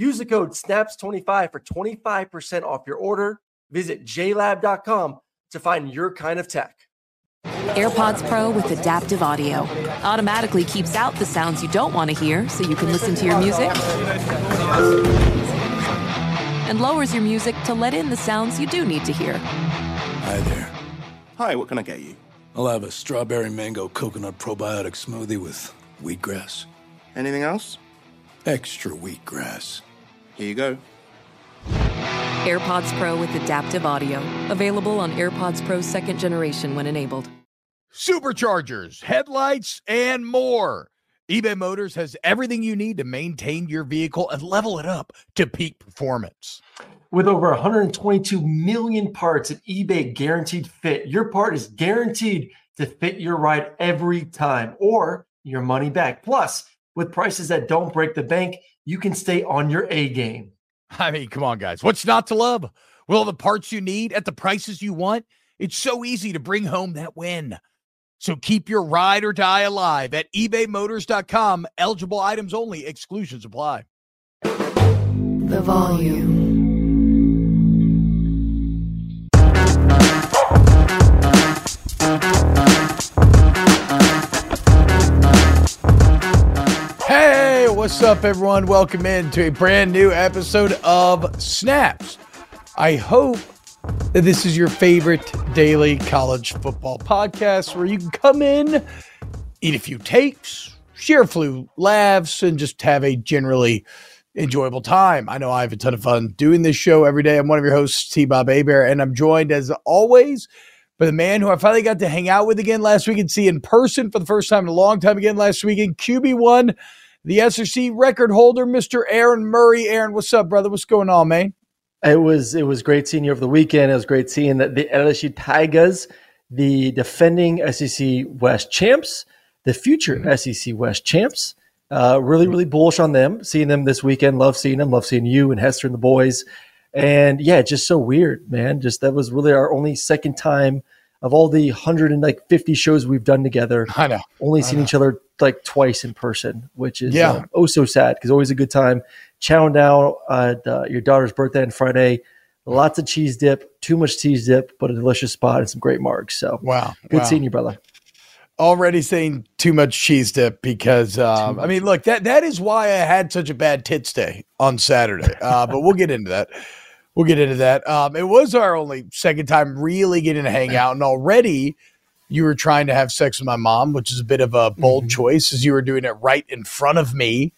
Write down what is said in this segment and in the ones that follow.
Use the code SNAPS25 for 25% off your order. Visit jlab.com to find your kind of tech. AirPods Pro with adaptive audio automatically keeps out the sounds you don't want to hear so you can listen to your music and lowers your music to let in the sounds you do need to hear. Hi there. Hi, what can I get you? I'll have a strawberry mango coconut probiotic smoothie with wheatgrass. Anything else? Extra wheatgrass. Here you go. AirPods Pro with adaptive audio. Available on AirPods Pro second generation when enabled. Superchargers, headlights, and more. eBay Motors has everything you need to maintain your vehicle and level it up to peak performance. With over 122 million parts at eBay guaranteed fit, your part is guaranteed to fit your ride every time or your money back. Plus, with prices that don't break the bank, you can stay on your A game. I mean, come on, guys. What's not to love? With all the parts you need at the prices you want, it's so easy to bring home that win. So keep your ride or die alive at ebaymotors.com. Eligible items only, exclusions apply. The volume. What's up, everyone? Welcome in to a brand new episode of Snaps. I hope that this is your favorite daily college football podcast where you can come in, eat a few takes, share a few laughs, and just have a generally enjoyable time. I know I have a ton of fun doing this show every day. I'm one of your hosts, T Bob Hebert, and I'm joined as always by the man who I finally got to hang out with again last week and see in person for the first time in a long time again last weekend. QB1, the SEC record holder, Mr. Aaron Murray. Aaron, what's up, brother? What's going on, man? It was it was great seeing you over the weekend. It was great seeing that the LSU Tigers, the defending SEC West champs, the future Mm-hmm. SEC West champs. Uh, really, really bullish on them. Seeing them this weekend. Love seeing them. Love seeing you and Hester and the boys. And yeah, just so weird, man. Just that was really our only second time of all the hundred and like fifty shows we've done together. I know. Only I seen know. each other like twice in person, which is Yeah. um, oh so sad because always a good time. Chowing down at uh, your daughter's birthday on Friday. Lots of cheese dip, too much cheese dip, but a delicious spot and some great marks. So Wow. good wow. seeing you, brother. already saying too much cheese dip because um, I mean, look that that is why I had such a bad tits day on Saturday. Uh, but we'll get into that. We'll get into that. Um, it was our only second time really getting to hang out, and already you were trying to have sex with my mom, which is a bit of a bold choice, as you were doing it right in front of me.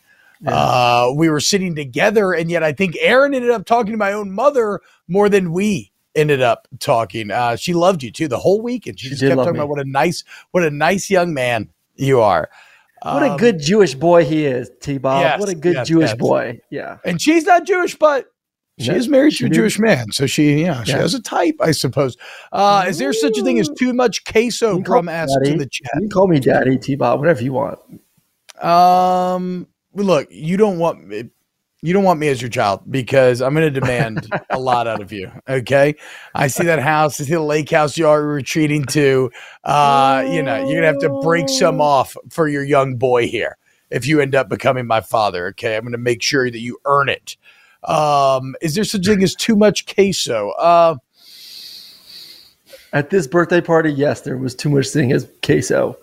Uh, we were sitting together, and yet I think Aaron ended up talking to my own mother more than we ended up talking. Uh, she loved you too the whole week, and she, She just kept talking me. about what a nice, what a nice young man you are. What a Um, good Jewish boy he is, T Bob. yes, what a good yes, Jewish yes. boy. Yeah. and she's not Jewish, but she No, is married to a. Jewish man, so she, yeah, she has a type, I suppose. Uh, is there such a thing as too much queso? You can call Brum me asked in the chat. You can call me daddy, T Bob, whatever you want. Um, look, you don't want me. You don't want me as your child because I'm going to demand a lot out of you. Okay, I see that house, I see the lake house you are retreating to. Uh, you know, you're gonna have to break some off for your young boy here if you end up becoming my father. Okay, I'm going to make sure that you earn it. Um, is there such a thing as too much queso? Uh, At this birthday party, yes, there was too much thing as queso.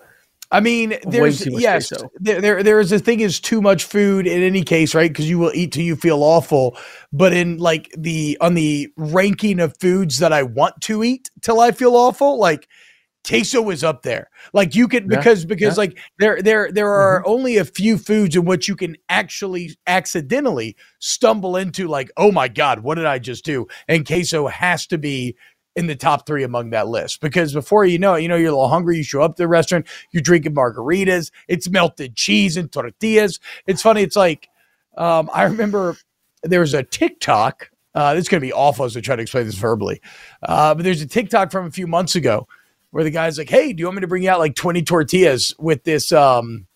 I mean, there's yes, queso. there, there there is a thing is too much food in any case, right? Because you will eat till you feel awful. But in like the on the ranking of foods that I want to eat till I feel awful, like queso is up there. Like you can Yeah, because because yeah. like there there there are only a few foods in which you can actually accidentally stumble into like, oh my god, what did I just do? And queso has to be in the top three among that list because before you know it, you know, you're a little hungry. You show up to the restaurant, you're drinking margaritas, it's melted cheese and tortillas. It's funny. It's like, um, I remember there was a TikTok. Uh, this is going to be awful as I try to explain this verbally. Uh, but there's a TikTok from a few months ago where the guy's like, "Hey, do you want me to bring you out like 20 tortillas with this um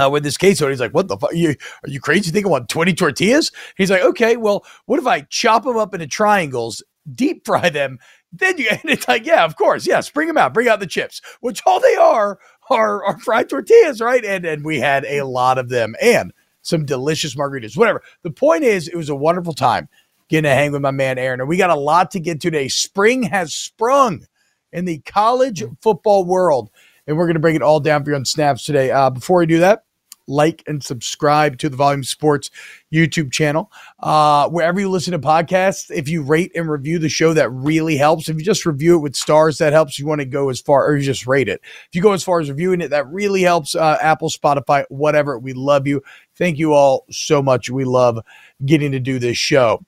uh, with this queso?" And he's like, "What the fuck? You are you crazy? You think I want 20 tortillas?" He's like, "Okay, well, what if I chop them up into triangles, deep fry them, then you?" And it's like, "Yeah, of course, yes, bring them out, bring out the chips, which all they are are, are fried tortillas, right?" And and we had a lot of them and some delicious margaritas, whatever. The point is, it was a wonderful time getting to hang with my man Aaron, and we got a lot to get today. Spring has sprung in the college football world. And we're going to break it all down for you on snaps today. Uh, before we do that, like and subscribe to the Volume Sports YouTube channel. Uh, wherever you listen to podcasts, if you rate and review the show, that really helps. If you just review it with stars, that helps. You want to go as far, or you just rate it. If you go as far as reviewing it, that really helps. Uh, Apple, Spotify, whatever. We love you. Thank you all so much. We love getting to do this show.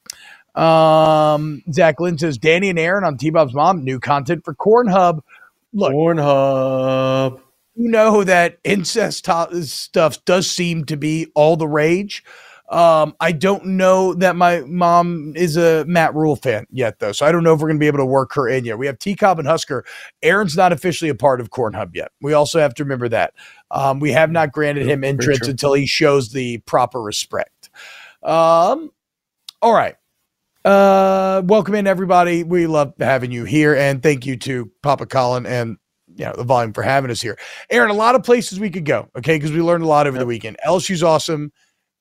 Um, Zach Lynn says Danny and Aaron on T Bob's mom, new content for Corn Hub. Look, Pornhub. you know that incest to- stuff does seem to be all the rage. Um, I don't know that my mom is a Matt Rhule fan yet, though, so I don't know if we're going to be able to work her in yet. We have T Cobb and Husker. Aaron's not officially a part of Corn Hub yet. We also have to remember that. Um, we have not granted him entrance until he shows the proper respect. Um, all right. Uh, welcome in everybody. We love having you here, and thank you to Papa Colin and you know the volume for having us here. Aaron, a lot of places we could go, okay, because we learned a lot over the weekend. LSU's awesome,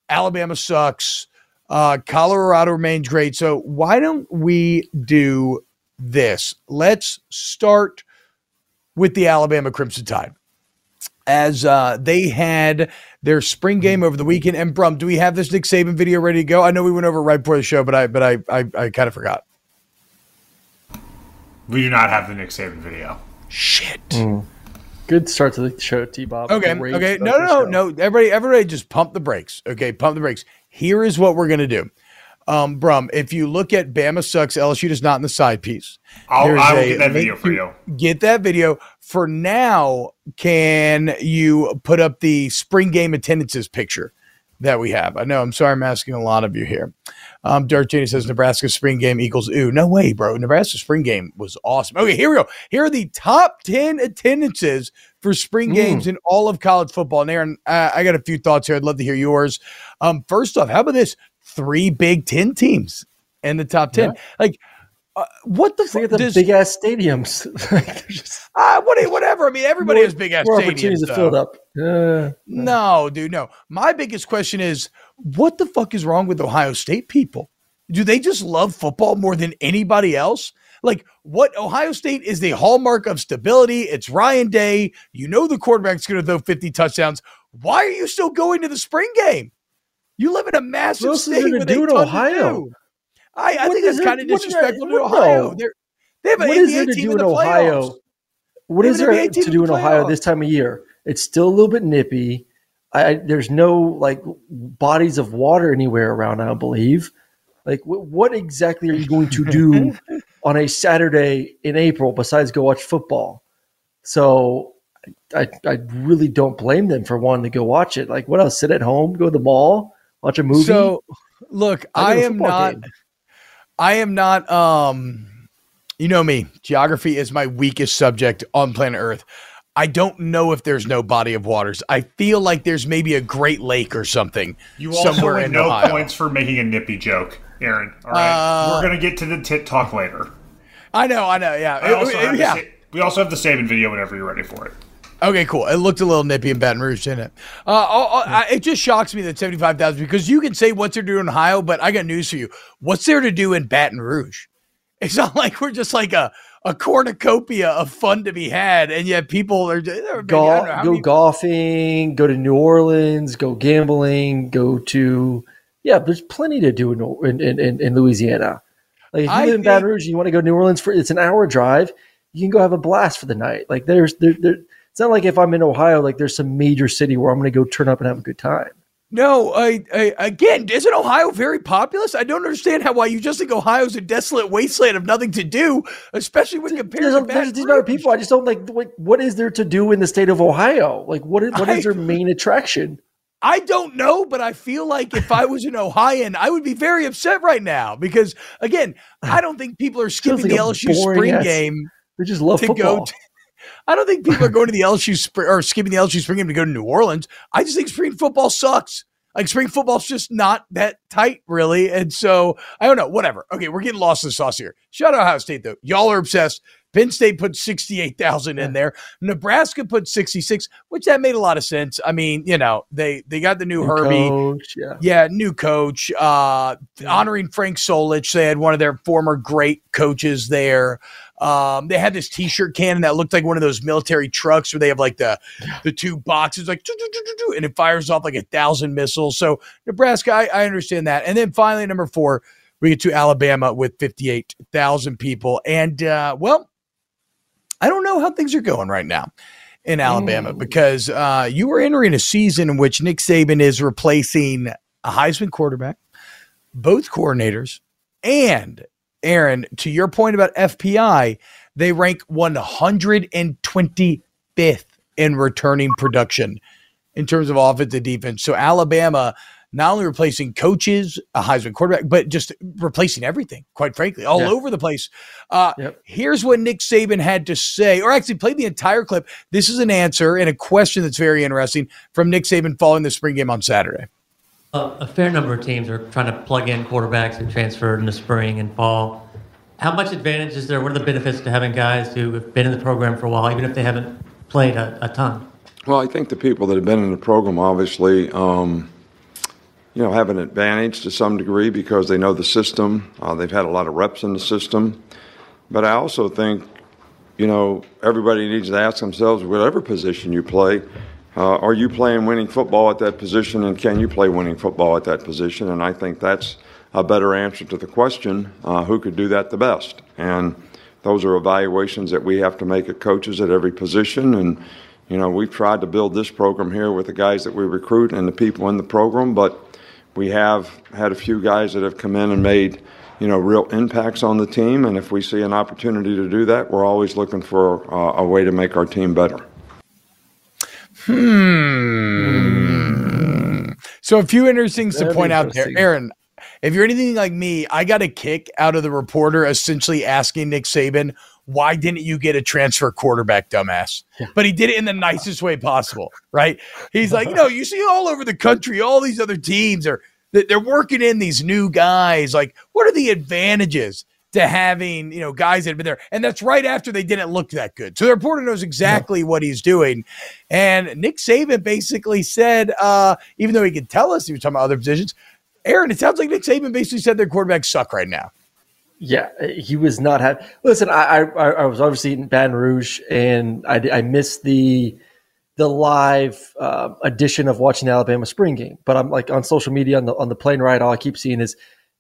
Alabama sucks, uh, Colorado remains great. So why don't we do this? Let's start with the Alabama Crimson Tide. As uh, they had their spring game over the weekend, and Brum, do we have this Nick Saban video ready to go? I know we went over right before the show, but I, but I, I, I kind of forgot. We do not have the Nick Saban video. Shit. Good start to the show, T Bob. Okay. Okay. No, no, no, no. Everybody, everybody, just pump the brakes. Okay, pump the brakes. Here is what we're gonna do. Um, Brum, if you look at Bama sucks, LSU does not in the side piece. I'll, I will get that video for you. Get that video. For now, can you put up the spring game attendances picture that we have? I know. I'm sorry, I'm asking a lot of you here. Um, Dirt Janie says Nebraska spring game equals ooh. No way, bro. Nebraska spring game was awesome. Okay, here we go. Here are the top 10 attendances for spring games in all of college football. And Aaron, uh, I got a few thoughts here. I'd love to hear yours. Um, first off, how about this? Three Big Ten teams in the top 10. Like, uh, what the fuck the big ass stadiums. Like, just uh, what, whatever. I mean, everybody more- has big ass stadiums. opportunities to fill up. Uh, No, dude, no. My biggest question is what the fuck is wrong with Ohio State people? Do they just love football more than anybody else? Like, what Ohio State is the hallmark of stability. It's Ryan Day. You know the quarterback's going to throw 50 touchdowns. Why are you still going to the spring game? You live in a massive else state with do a in ton to Ohio? do. I, I What think that's kind of what disrespectful to Ohio. They're, they have an what is there to do in in Ohio? playoffs. What is there to do in Ohio this time of year? It's still a little bit nippy. I, there's no like bodies of water anywhere around. I don't believe. Like, wh- what exactly are you going to do on a Saturday in April besides go watch football? So, I, I really don't blame them for wanting to go watch it. Like, what else? Sit at home, go to the mall, watch a movie. So, look, I I go to a am not. game. I am not. Um, you know me. Geography is my weakest subject on planet Earth. I don't know if there's no body of waters. I feel like there's maybe a Great Lake or something You also somewhere win in no Ohio. points for making a nippy joke, Aaron. All right, Uh, we're gonna get to the tit talk later. I know. I know. Yeah. I also Uh, have yeah. Sa- we also have the Saban video whenever you're ready for it. Okay, cool. It looked a little nippy in Baton Rouge, didn't it? Uh, oh, oh, I, it just shocks me that 75,000 because you can say what's there to do in Ohio, but I got news for you. What's there to do in Baton Rouge? It's not like we're just like a, a cornucopia of fun to be had, and yet people are don't know Go, many- golfing, go to New Orleans, go gambling, go to yeah. There's plenty to do in in, in, in Louisiana. Like if you I live in Baton Rouge, and you want to go to New Orleans for it's an hour drive. You can go have a blast for the night. Like there's there, there It's not like if I'm in Ohio, like there's some major city where I'm going to go turn up and have a good time. No, I, I again, isn't Ohio very populous? I don't understand how why you just think Ohio's a desolate wasteland of nothing to do, especially when compared to there's these Rouge. people. I just don't like. What, what is there to do in the state of Ohio? Like, what is, what is I- their main attraction? I don't know, but I feel like if I was an Ohioan, I would be very upset right now because, again, I don't think people are skipping like the LSU spring ass- game They just love to football. go. To, I don't think people are going to the LSU spring or skipping the LSU spring game to go to New Orleans. I just think spring football sucks. Like spring football's just not that tight, really. And so I don't know. Whatever. Okay, we're getting lost in the sauce here. Shout out Ohio State though. Y'all are obsessed. Penn State put sixty-eight thousand in there. Nebraska put sixty-six, which that made a lot of sense. I mean, you know, they they got the new, New Herbie. coach, yeah. Yeah, new coach, uh, honoring Frank Solich. They had one of their former great coaches there. Um, they had this T-shirt cannon that looked like one of those military trucks where they have like the the two boxes, like and it fires off like a thousand missiles. So Nebraska, I, I understand that. And then finally, number four, we get to Alabama with fifty-eight thousand people, and uh, well, I don't know how things are going right now in Alabama because uh, you were entering a season in which Nick Saban is replacing a Heisman quarterback, both coordinators, and Aaron, to your point about FPI, they rank 125th in returning production in terms of offense and defense. So Alabama not only replacing coaches, a Heisman quarterback, but just replacing everything, quite frankly, all Yeah. over the place. Uh, Yep. Here's what Nick Saban had to say, or actually play the entire clip. This is an answer and a question that's very interesting from Nick Saban following the spring game on Saturday. Uh, a fair number of teams are trying to plug in quarterbacks who transferred in the spring and fall. How much advantage is there? What are the benefits to having guys who have been in the program for a while, even if they haven't played a, a ton? Well, I think the people that have been in the program obviously, um, you know, have an advantage to some degree because they know the system. Uh, they've had a lot of reps in the system. But I also think, you know, everybody needs to ask themselves, whatever position you play, uh, are you playing winning football at that position, and can you play winning football at that position? And I think that's a better answer to the question: uh, who could do that the best? And those are evaluations that we have to make at coaches at every position. And you know, we've tried to build this program here with the guys that we recruit and the people in the program, but we have had a few guys that have come in and made you know real impacts on the team. And if we see an opportunity to do that, we're always looking for uh, a way to make our team better. Hmm. So a few interesting things to point out there. Aaron, if you're anything like me, I got a kick out of the reporter essentially asking Nick Saban, why didn't you get a transfer quarterback, dumbass? But he did it in the nicest way possible, right? He's like, you know, you see all over the country, all these other teams are they're working in these new guys. Like, what are the advantages to having, you know, guys that have been there? And that's right after they didn't look that good. So the reporter knows exactly what he's doing. And Nick Saban basically said, uh, even though he could tell us he was talking about other positions, Aaron, it sounds like Nick Saban basically said their quarterbacks suck right now. Yeah, he was not happy. Listen, I, I I was obviously in Baton Rouge, and I, I missed the the live uh, edition of watching the Alabama spring game. But I'm like on social media on the on the plane ride, all I keep seeing is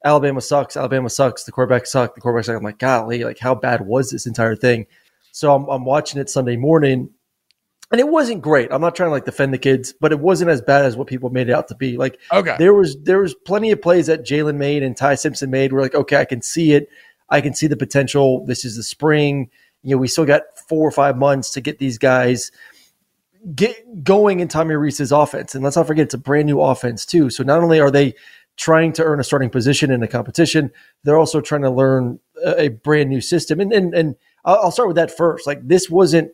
Alabama sucks, Alabama sucks, the quarterback suck, the quarterback suck. I'm like, golly, like how bad was this entire thing? So I'm, I'm watching it Sunday morning, and it wasn't great. I'm not trying to like defend the kids, but it wasn't as bad as what people made it out to be. Like Okay. there was there was plenty of plays that Jalen made and Ty Simpson made. We're like, okay, I can see it. I can see the potential. This is the spring. You know, we still got four or five months to get these guys get going in Tommy Rees's offense. And let's not forget, it's a brand new offense too. So not only are they trying to earn a starting position in a competition, they're also trying to learn a, a brand new system. And and and I'll, I'll start with that first. Like this wasn't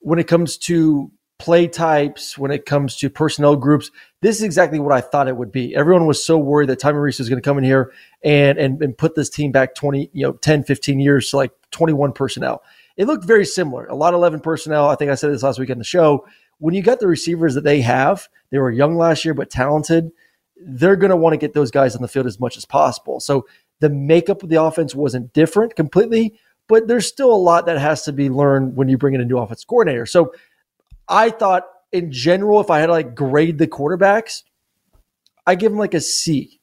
when it comes to play types, when it comes to personnel groups, this is exactly what I thought it would be. Everyone was so worried that Tommy Rees was going to come in here and, and and put this team back 20, you know, 10, 15 years to like 21 personnel. It looked very similar. A lot of 11 personnel. I think I said this last week on the show. When you got the receivers that they have, they were young last year, but talented. They're going to want to get those guys on the field as much as possible. So the makeup of the offense wasn't different completely, but there's still a lot that has to be learned when you bring in a new offense coordinator. So I thought in general, if I had to like grade the quarterbacks, I give them like a C.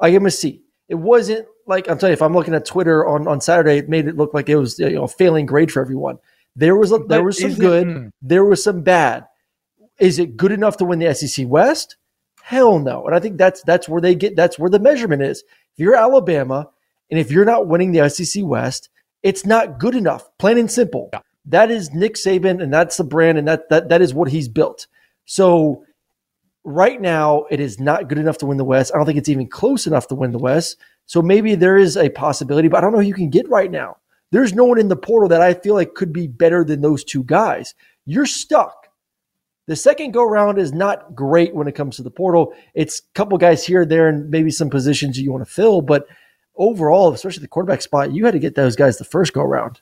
I give them a C. It wasn't like I'm telling you, if I'm looking at Twitter on, on Saturday, it made it look like it was you know a failing grade for everyone. There was a, there was some is it- good, mm. there was some bad. Is it good enough to win the SEC West? Hell no. And I think that's that's where they get that's where the measurement is. If you're Alabama and if you're not winning the SEC West, it's not good enough. Plain and simple. That is Nick Saban and that's the brand and that that that is what he's built. So right now it is not good enough to win the West. I don't think it's even close enough to win the West. So maybe there is a possibility, but I don't know who you can get right now. There's no one in the portal that I feel like could be better than those two guys. You're stuck. The second go round is not great when it comes to the portal. It's a couple guys here, there, and maybe some positions you want to fill. But overall, especially the quarterback spot, you had to get those guys the first go round.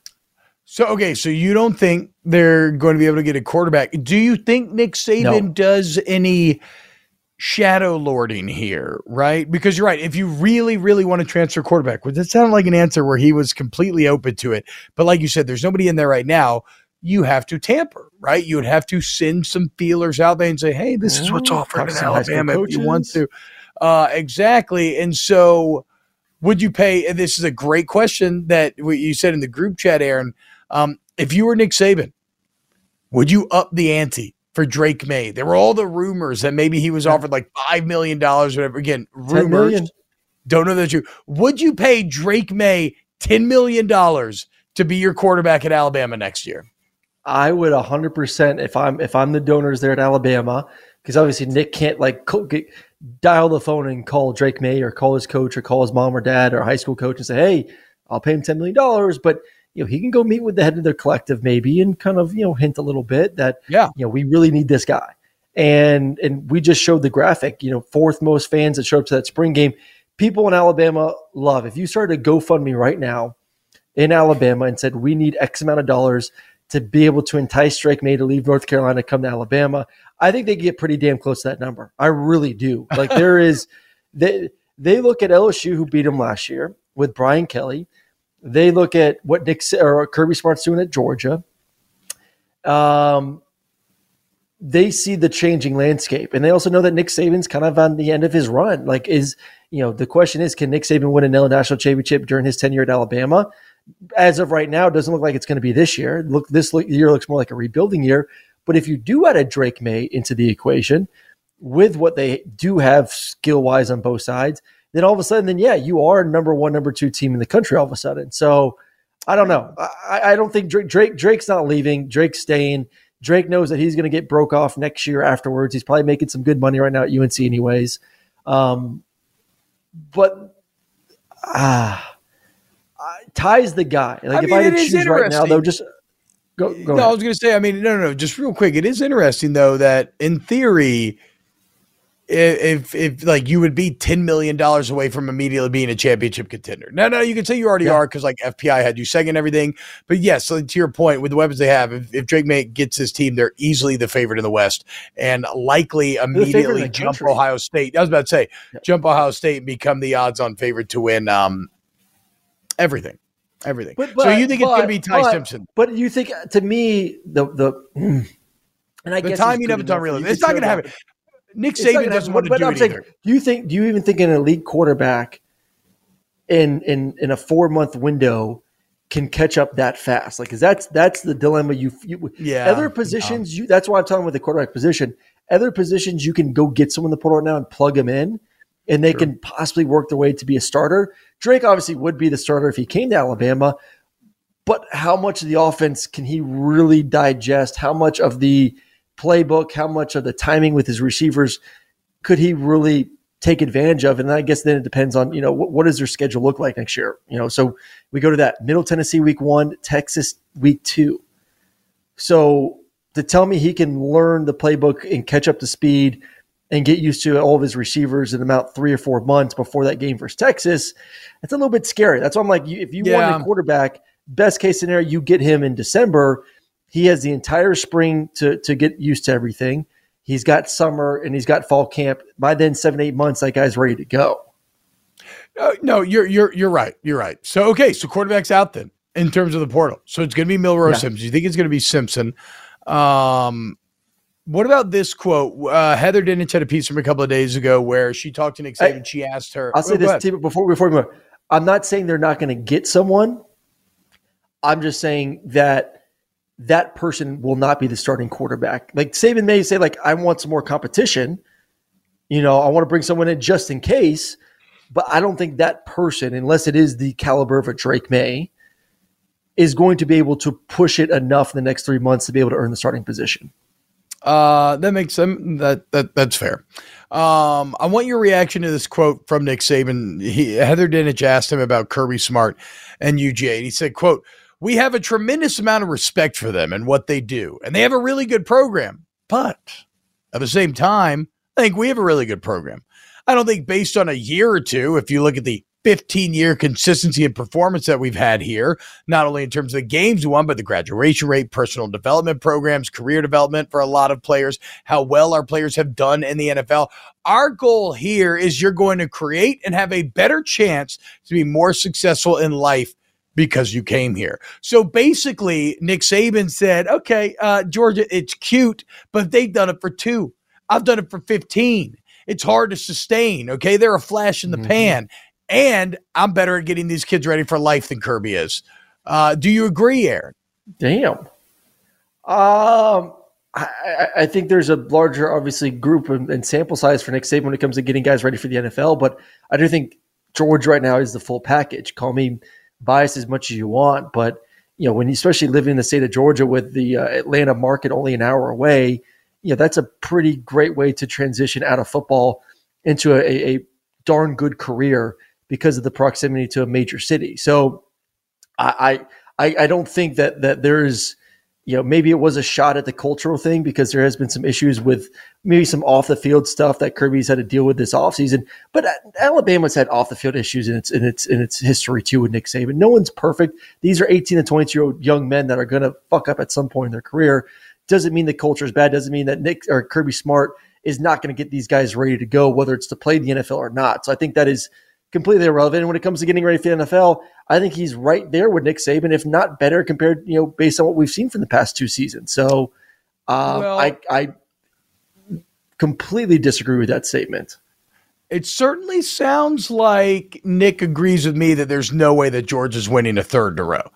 So okay, so you don't think they're going to be able to get a quarterback? Do you think Nick Saban No. does any shadow lording here? Right, because you're right. If you really, really want to transfer quarterback, which that sounded like an answer where he was completely open to it, but like you said, there's nobody in there right now. You have to tamper, right? You would have to send some feelers out there and say, "Hey, this is what's Ooh, offered in to some high school Alabama if you want to." Uh, exactly, and so would you pay? And this is a great question that you said in the group chat, Aaron. Um, if you were Nick Saban, would you up the ante for Drake Maye? There were all the rumors that maybe he was offered like five million dollars, whatever. Again, 10 rumors. Don't know that you would you pay Drake Maye ten million dollars to be your quarterback at Alabama next year? I would 100% if I'm if I'm the donors there at Alabama because obviously Nick can't like co- get, dial the phone and call Drake Maye or call his coach or call his mom or dad or high school coach and say, "Hey, I'll pay him 10 million dollars," but you know, he can go meet with the head of their collective maybe and kind of, you know, hint a little bit that Yeah. you know, we really need this guy. And and we just showed the graphic, you know, fourth most fans that showed up to that spring game. People in Alabama love. If you started a GoFundMe right now in Alabama and said we need X amount of dollars to be able to entice Drake Maye to leave North Carolina, come to Alabama, I think they get pretty damn close to that number. I really do. Like there is, they they look at LSU who beat them last year with Brian Kelly. They look at what Nick or Kirby Smart's doing at Georgia. Um, they see the changing landscape, and they also know that Nick Saban's kind of on the end of his run. Like, is you know the question is, can Nick Saban win a national championship during his tenure at Alabama? As of right now, it doesn't look like it's going to be this year. Look, this look, year looks more like a rebuilding year. But if you do add a Drake Maye into the equation with what they do have skill wise on both sides, then all of a sudden, then yeah, you are number one, number two team in the country all of a sudden. So I don't know. I, I don't think Drake, Drake Drake's not leaving. Drake's staying. Drake knows that he's going to get broke off next year afterwards. He's probably making some good money right now at UNC, anyways. Um, but ah, uh, Ty's the guy. Like I if mean, I had to choose right now, though, just go. go no, I was going to say. I mean, no, no, no. Just real quick, it is interesting though that in theory, if if like you would be ten million dollars away from immediately being a championship contender. No, no, you can say you already Yeah. are because like FPI had you second everything. But yes, so to your point, with the weapons they have, if, if Drake Maye gets his team, they're easily the favorite in the West and likely immediately jump country. Ohio State. I was about to say jump Ohio State and become the odds-on favorite to win um everything, everything. but so you think it's going to be Ty but- Simpson? But you think uh, to me the the and I The guess timing he's of good it's enough unrealistic. for you It's not going to happen. Nick Saban doesn't want to but do I'm it saying, either. Do you think? Do you even think an elite quarterback in in in a four month window can catch up that fast? Like, because that's that's the dilemma. You, you Yeah, Other positions, you that's why I'm talking with the quarterback position. Other positions, you can go get someone in the portal right now and plug them in, and they can possibly work their way to be a starter. Drake obviously would be the starter if he came to Alabama, but how much of the offense can he really digest? How much of the playbook, how much of the timing with his receivers could he really take advantage of? And I guess then it depends on, you know, what, what does their schedule look like next year? You know, so we go to that Middle Tennessee week one, Texas week two. So to tell me he can learn the playbook and catch up to speed and get used to all of his receivers in about three or four months before that game versus Texas, that's a little bit scary. That's why I'm like, if you Yeah. want a quarterback, best case scenario, you get him in December. He has the entire spring to to get used to everything. He's got summer and he's got fall camp. By then, seven eight months, that guy's ready to go. Uh, no, you're you're you're right. You're right. So okay, so quarterback's out then in terms of the portal. So it's going to be Milroe Yeah. Simpson. You think it's going to be Simpson? Um, what about this quote? Uh, Heather had a piece from a couple of days ago where she talked to Nick Saban. she asked her. I'll say Oh, this ahead. T, before before we move. I'm not saying they're not going to get someone. I'm just saying that that person will not be the starting quarterback. Like Saban may say, like I want some more competition. You know, I want to bring someone in just in case. But I don't think that person, unless it is the caliber of a Drake Maye, is going to be able to push it enough in the next three months to be able to earn the starting position. Uh, that makes them that that that's fair. Um, I want your reaction to this quote from Nick Saban. He, Heather Dinich asked him about Kirby Smart and UGA, and he said, "quote We have a tremendous amount of respect for them and what they do, and they have a really good program. But at the same time, I think we have a really good program. I don't think based on a year or two, if you look at the 15 year consistency and performance that we've had here, not only in terms of the games won, but the graduation rate, personal development programs, career development for a lot of players, how well our players have done in the NFL. Our goal here is you're going to create and have a better chance to be more successful in life because you came here. So basically, Nick Saban said, okay, uh, Georgia, it's cute, but they've done it for two. I've done it for 15. It's hard to sustain. Okay. They're a flash in the mm-hmm. pan and I'm better at getting these kids ready for life than Kirby is. Uh, do you agree, Aaron? Damn. Um, I, I, think there's a larger, obviously, group and sample size for Nick Saban when it comes to getting guys ready for the NFL. But I do think George right now is the full package. Call me biased as much as you want, but you know when you especially living in the state of Georgia with the uh, Atlanta market only an hour away, you know that's a pretty great way to transition out of football into a, a darn good career because of the proximity to a major city. So I I I don't think that that there's you know maybe it was a shot at the cultural thing because there has been some issues with maybe some off the field stuff that Kirby's had to deal with this offseason. But uh, Alabama's had off the field issues in its in its in its history too with Nick Saban. No one's perfect. These are 18 and 22 year old young men that are going to fuck up at some point in their career. Doesn't mean the culture is bad. Doesn't mean that Nick or Kirby Smart is not going to get these guys ready to go, whether it's to play the NFL or not. So I think that is completely irrelevant. And when it comes to getting ready for the NFL, I think he's right there with Nick Saban, if not better, compared, you know, based on what we've seen from the past two seasons. So uh, well, I, I completely disagree with that statement. It certainly sounds like Nick agrees with me that there's no way that George is winning a third in a row.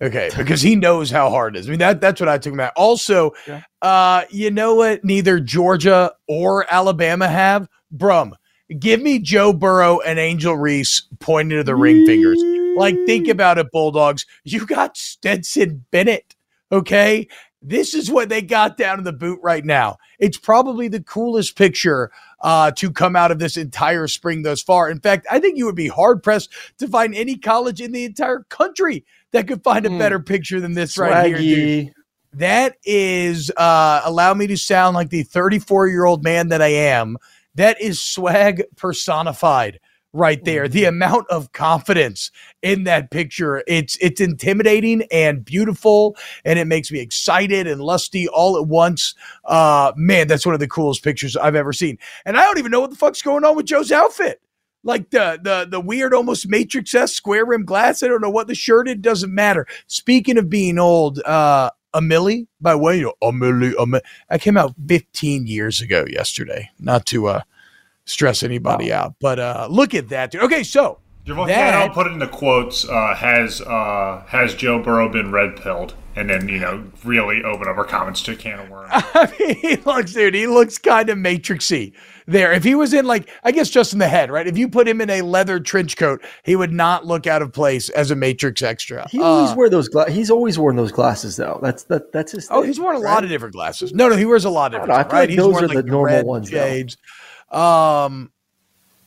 Okay, because he knows how hard it is. I mean, that that's what I took about. Also, yeah. uh, you know what? Neither Georgia or Alabama have Brum give me Joe Burrow and Angel Reese pointing to the ring fingers. Like, think about it, Bulldogs. You got Stetson Bennett. Okay. This is what they got down in the boot right now. It's probably the coolest picture uh, to come out of this entire spring thus far. In fact, I think you would be hard pressed to find any college in the entire country that could find a mm. better picture than this Swaggy. right here. Dude. That is, uh, allow me to sound like the 34 year old man that I am that is swag personified right there. The mm-hmm. amount of confidence in that picture, it's it's intimidating and beautiful and it makes me excited and lusty all at once. Uh man, that's one of the coolest pictures I've ever seen. And I don't even know what the fuck's going on with Joe's outfit. Like the the the weird almost matrix S square rim glass. I don't know what the shirt it doesn't matter. Speaking of being old, uh Amelie by way of Amelie, Amelie. I came out 15 years ago yesterday. Not to uh, stress anybody wow. out, but uh, look at that, dude. Okay, so that, I'll put it in the quotes. Uh, has uh, has Joe Burrow been red pilled? And then you know, really open up our comments to a can of worms. I mean, he looks, dude. He looks kind of matrixy there. If he was in like, I guess just in the head, right? If you put him in a leather trench coat, he would not look out of place as a Matrix extra. He always uh, wear those. Gla- he's always worn those glasses, though. That's that. That's his. Oh, thing, oh, he's worn a right? lot of different glasses. No, no, he wears a lot of different. I, know, I right? Like those are like the normal ones. Shades. Um,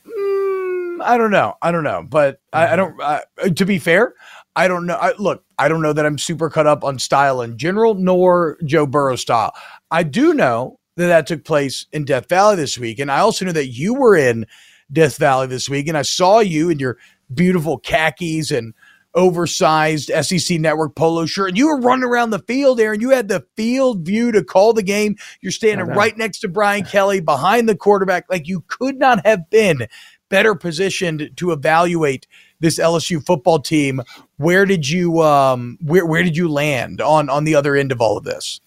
mm, I don't know. I don't know, but mm-hmm. I, I, don't. Uh, to be fair, I don't know. I, look, I don't know that I'm super cut up on style in general, nor Joe Burrow style. I do know that that took place in Death Valley this week. And I also know that you were in Death Valley this week, and I saw you in your beautiful khakis and oversized SEC Network polo shirt, and you were running around the field there, and you had the field view to call the game. You're standing right next to Brian Kelly behind the quarterback. Like you could not have been better positioned to evaluate this LSU football team. Where did you um where where did you land on on the other end of all of this?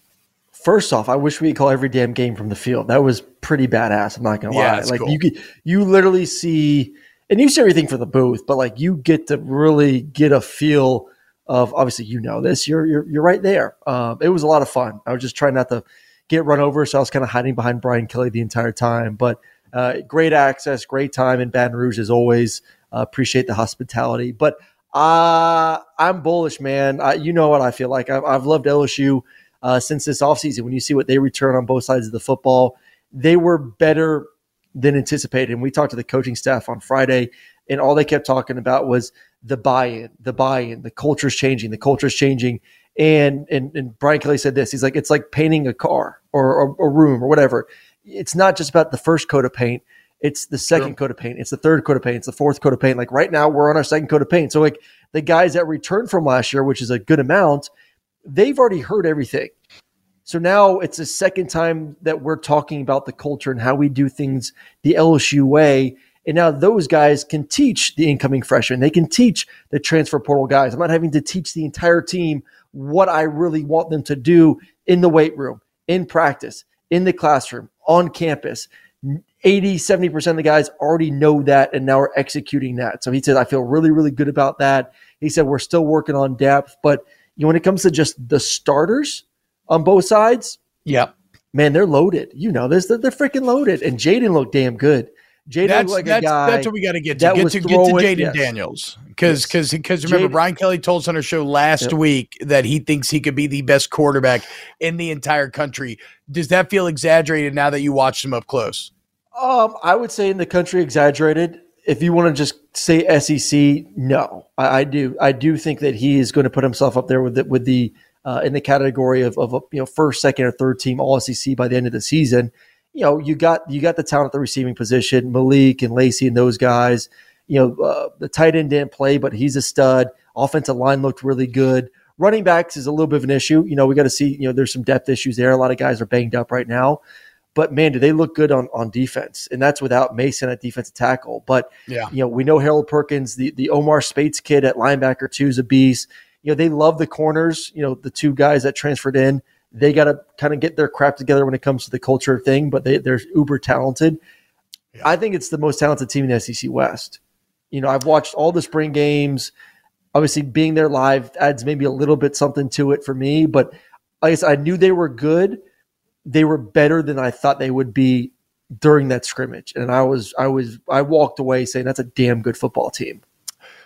First off, I wish we could call every damn game from the field. That was pretty badass. I'm not gonna yeah, lie. Like cool. you could, you literally see, and you see everything from the booth, but like you get to really get a feel of. Obviously, you know this. You're you're you're right there. Um, it was a lot of fun. I was just trying not to get run over, so I was kind of hiding behind Brian Kelly the entire time. But uh, great access, great time in Baton Rouge as always. Uh, appreciate the hospitality, but uh, I'm bullish, man. you know what I feel like. I, I've loved LSU uh, since this offseason. When you see what they return on both sides of the football, they were better than anticipated. And we talked to the coaching staff on Friday, and all they kept talking about was the buy-in, the buy-in, the culture's changing, the culture's changing. And and and Brian Kelly said this. He's like, it's like painting a car or, or a room or whatever. It's not just about the first coat of paint. It's the second sure. coat of paint. It's the third coat of paint. It's the fourth coat of paint. Like right now, we're on our second coat of paint. So like the guys that returned from last year, which is a good amount, they've already heard everything. So now it's the second time that we're talking about the culture and how we do things the LSU way. And now those guys can teach the incoming freshmen. They can teach the transfer portal guys. I'm not having to teach the entire team what I really want them to do in the weight room, in practice, in the classroom, on campus. 80, 70% of the guys already know that and now are executing that. So he said, I feel really, really good about that. He said, we're still working on depth, but you know, when it comes to just the starters on both sides, yeah, man, they're loaded. You know this, they're, they're freaking loaded. And Jaden looked damn good. Jaden that's, like that's, a guy. That's what we got to get to. Get to, get to Jaden yes. Daniels because because yes. because remember Jaden, Brian Kelly told us on our show last yep. week that he thinks he could be the best quarterback in the entire country. Does that feel exaggerated now that you watched him up close? Um, I would say in the country exaggerated. If you want to just say SEC, no, I, I do. I do think that he is going to put himself up there with the, with the uh, in the category of, of you know first, second, or third team All SEC by the end of the season. You know, you got you got the talent at the receiving position, Malik and Lacy and those guys. You know, uh, the tight end didn't play, but he's a stud. Offensive line looked really good. Running backs is a little bit of an issue. You know, we got to see. You know, there's some depth issues there. A lot of guys are banged up right now. But man, do they look good on, on defense? And that's without Mason at defensive tackle. But yeah, you know, we know Harold Perkins, the, the Omar Speights kid at linebacker two is a beast. You know, they love the corners, you know, the two guys that transferred in. They got to kind of get their crap together when it comes to the culture thing, but they, they're uber talented. Yeah. I think it's the most talented team in the SEC West. You know, I've watched all the spring games. Obviously, being there live adds maybe a little bit something to it for me, but I guess I knew they were good they were better than I thought they would be during that scrimmage. And I was I was I walked away saying that's a damn good football team.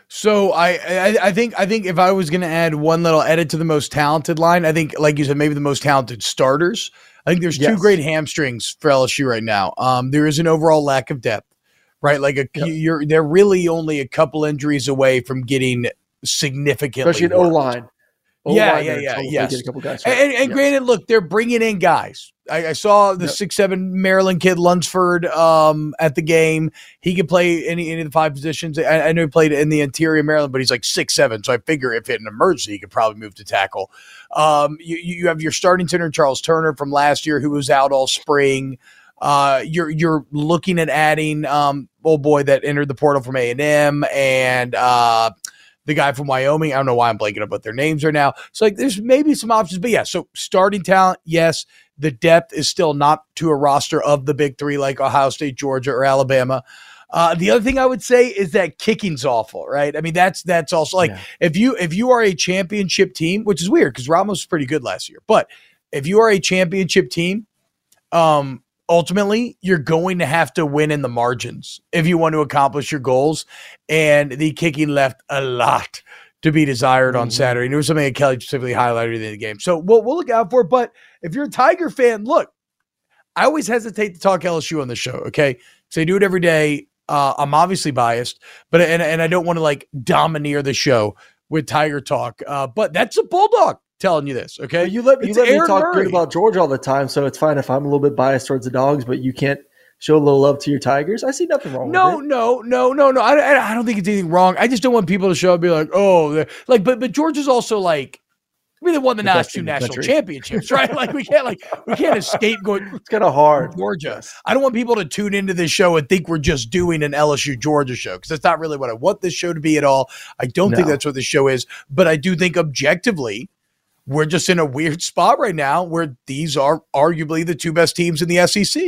So I, I, I think I think if I was going to add one little edit to the most talented line, I think like you said, maybe the most talented starters. I think there's yes. two great hamstrings for LSU right now. Um, there is an overall lack of depth, right? Like a, yep. you're they're really only a couple injuries away from getting significantly, especially an O line yeah, yeah, yeah, yes. and, and, and granted, look, they're bringing in guys. I, I saw the yep. six seven Maryland kid Lunsford um, at the game. He could play any any of the five positions. I, I, know he played in the interior Maryland, but he's like six seven. So I figure if it an emergency, he could probably move to tackle. Um, you you have your starting center Charles Turner from last year, who was out all spring. Uh, you're you're looking at adding um, old boy that entered the portal from A and M and uh, the guy from Wyoming. I don't know why I'm blanking up what their names are now. So like there's maybe some options, but yeah, so starting talent, yes. The depth is still not to a roster of the big three like Ohio State, Georgia, or Alabama. Uh, the other thing I would say is that kicking's awful, right? I mean, that's that's also like yeah. if you if you are a championship team, which is weird because Ramos was pretty good last year, but if you are a championship team, um, ultimately you're going to have to win in the margins if you want to accomplish your goals. And the kicking left a lot to be desired mm-hmm. on Saturday. And it was something that Kelly specifically highlighted in the game. So we'll, we'll look out for it. But if you're a Tiger fan, look, I always hesitate to talk LSU on the show. Okay. So I do it every day. Uh, I'm obviously biased, but and, and I don't want to like domineer the show with Tiger talk. Uh, but that's a bulldog telling you this. Okay, well, you let you let me talk Murray. good about George all the time, so it's fine if I'm a little bit biased towards the dogs, but you can't show a little love to your Tigers. I see nothing wrong. No, no, no, no, no. I, I don't think it's anything wrong. I just don't want people to show up and be like, oh, like, but but George is also like. I mean, they won the, the last two national country. championships, right? like we can't, like we can't escape going. It's kind of hard, Georgia. I don't want people to tune into this show and think we're just doing an LSU Georgia show because that's not really what I want this show to be at all. I don't no. think that's what the show is, but I do think objectively, we're just in a weird spot right now where these are arguably the two best teams in the SEC.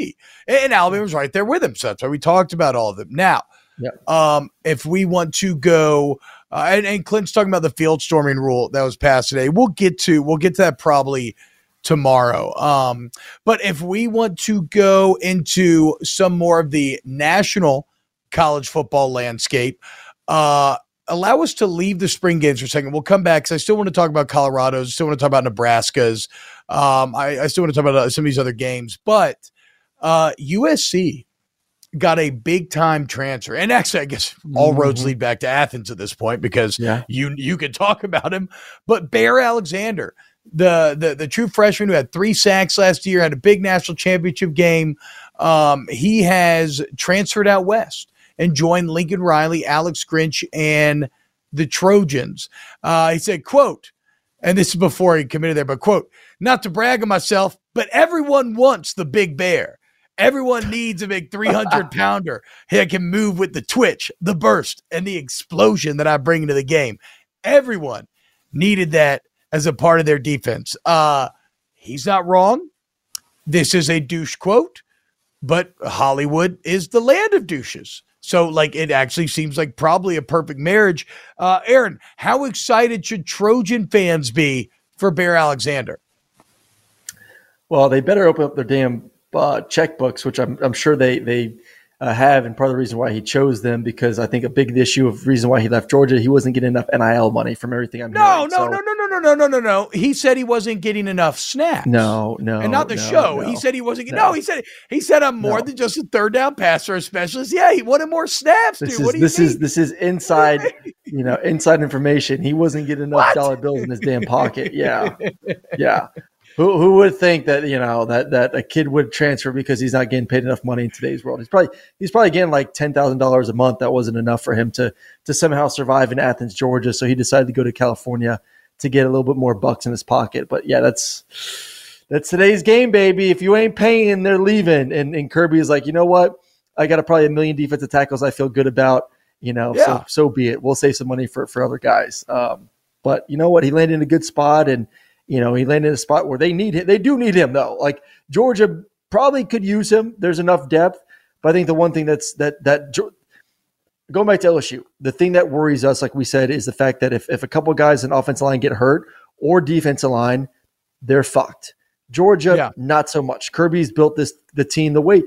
And Alabama's right there with them. So that's why we talked about all of them. Now, yep. um, if we want to go, uh, and, and Clint's talking about the field storming rule that was passed today. We'll get to we'll get to that probably tomorrow. Um, but if we want to go into some more of the national college football landscape, uh, allow us to leave the spring games for a second. We'll come back because I still want to talk about Colorado's, still want to talk about Nebraska's. Um, I, I, still want to talk about uh, some of these other games, but uh, USC got a big time transfer. And actually, I guess all mm-hmm. roads lead back to Athens at this point because yeah. you you could talk about him. But Bear Alexander, the the the true freshman who had three sacks last year, had a big national championship game. Um, he has transferred out west and joined Lincoln Riley, Alex Grinch, and the Trojans. Uh, he said, "quote." And this is before he committed there, but quote, not to brag on myself, but everyone wants the big bear. Everyone needs a big 300 pounder that can move with the twitch, the burst, and the explosion that I bring into the game. Everyone needed that as a part of their defense. Uh, he's not wrong. This is a douche quote, but Hollywood is the land of douches. So, like, it actually seems like probably a perfect marriage. Uh, Aaron, how excited should Trojan fans be for Bear Alexander? Well, they better open up their damn uh, checkbooks, which I'm, I'm sure they they uh, have, and part of the reason why he chose them because I think a big issue of reason why he left Georgia, he wasn't getting enough NIL money from everything I'm no, hearing. No, so, no, no, no, no, no, no, no, no. He said he wasn't getting enough snaps. No, no, and not the no, show. No, he said he wasn't. No. no, he said he said I'm more than just a third down passer specialist. Yeah, he wanted more snaps. This dude. is what do this mean? is this is inside, you know, inside information. He wasn't getting enough what? dollar bills in his damn pocket. Yeah, yeah. Who, who would think that you know that that a kid would transfer because he's not getting paid enough money in today's world? He's probably he's probably getting like ten thousand dollars a month. That wasn't enough for him to to somehow survive in Athens, Georgia. So he decided to go to California to get a little bit more bucks in his pocket. But yeah, that's that's today's game, baby. If you ain't paying, they're leaving. And and Kirby is like, you know what? I got a, probably a million defensive tackles I feel good about. You know, yeah. so so be it. We'll save some money for for other guys. Um, but you know what? He landed in a good spot and you know, he landed in a spot where they need him. They do need him though. Like Georgia probably could use him. There's enough depth, but I think the one thing that's that that going back to LSU, the thing that worries us, like we said, is the fact that if if a couple guys in offensive line get hurt or defensive line, they're fucked. Georgia, yeah. not so much. Kirby's built this the team the way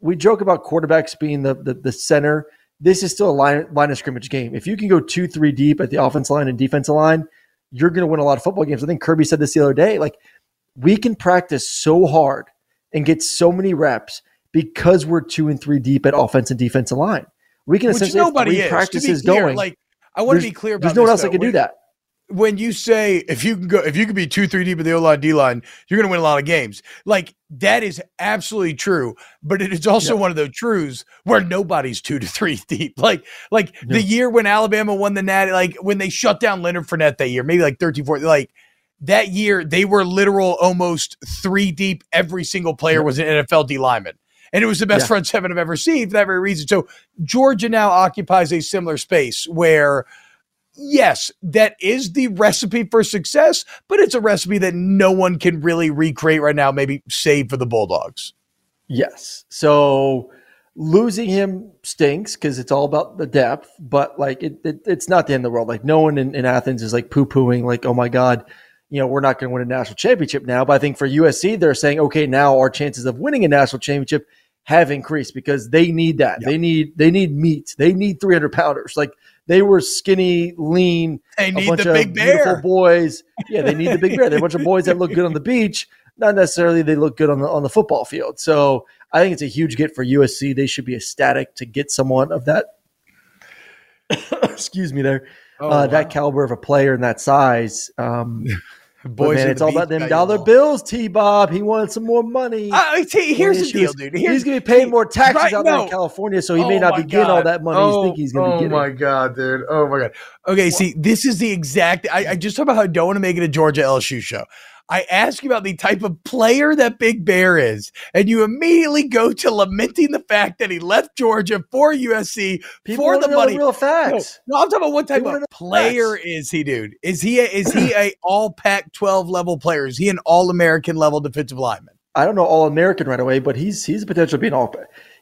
we joke about quarterbacks being the the, the center. This is still a line, line of scrimmage game. If you can go two, three deep at the offensive line and defensive line, you're going to win a lot of football games. I think Kirby said this the other day. Like, we can practice so hard and get so many reps because we're two and three deep at offense and defensive line. We can Which essentially nobody is, practices going. Like, I want to be clear about There's no one else that can do that when you say if you can go if you can be two three deep in the O line D line, you're going to win a lot of games. Like that is absolutely true, but it is also yeah. one of those truths where nobody's two to three deep. Like like yeah. the year when Alabama won the Nat, like when they shut down Leonard Fournette that year, maybe like 13, 14, like that year they were literal almost three deep. Every single player yeah. was an NFL D lineman. And it was the best front seven I've ever seen for that very reason. So Georgia now occupies a similar space where yes, that is the recipe for success, but it's a recipe that no one can really recreate right now, maybe save for the Bulldogs. Yes. So losing him stinks because it's all about the depth, but like it, it, it's not the end of the world. Like no one in, in Athens is like poo pooing, like, oh my God, you know, we're not going to win a national championship now. But I think for USC, they're saying, okay, now our chances of winning a national championship have increased because they need that. Yep. They need they need meat. They need 300 pounders. Like they were skinny, lean. They need a bunch the big of bear. Beautiful boys. Yeah, they need the big bear. They're a bunch of boys that look good on the beach. Not necessarily they look good on the on the football field. So I think it's a huge get for USC. They should be ecstatic to get someone of that. excuse me, there. Oh, uh, wow. That caliber of a player and that size. Um, Boys, man, it's all about them dollar bills. T. Bob, he wanted some more money. Uh, t- here's the deal, dude. Here's, he's going to be paying more taxes right, out no. there in California, so he oh may not be getting all that money. Oh, he's he's going to oh be getting. Oh my god, dude! Oh my god. Okay, see, this is the exact. I, I just talked about how I don't want to make it a Georgia LSU show. I ask you about the type of player that Big Bear is, and you immediately go to lamenting the fact that he left Georgia for USC People for the money. real facts. No, no, I'm talking about what type People of player facts. is he, dude? Is he a, is he a All Pac-12 level player? Is he an All American level defensive lineman? I don't know All American right away, but he's he's a potential being All.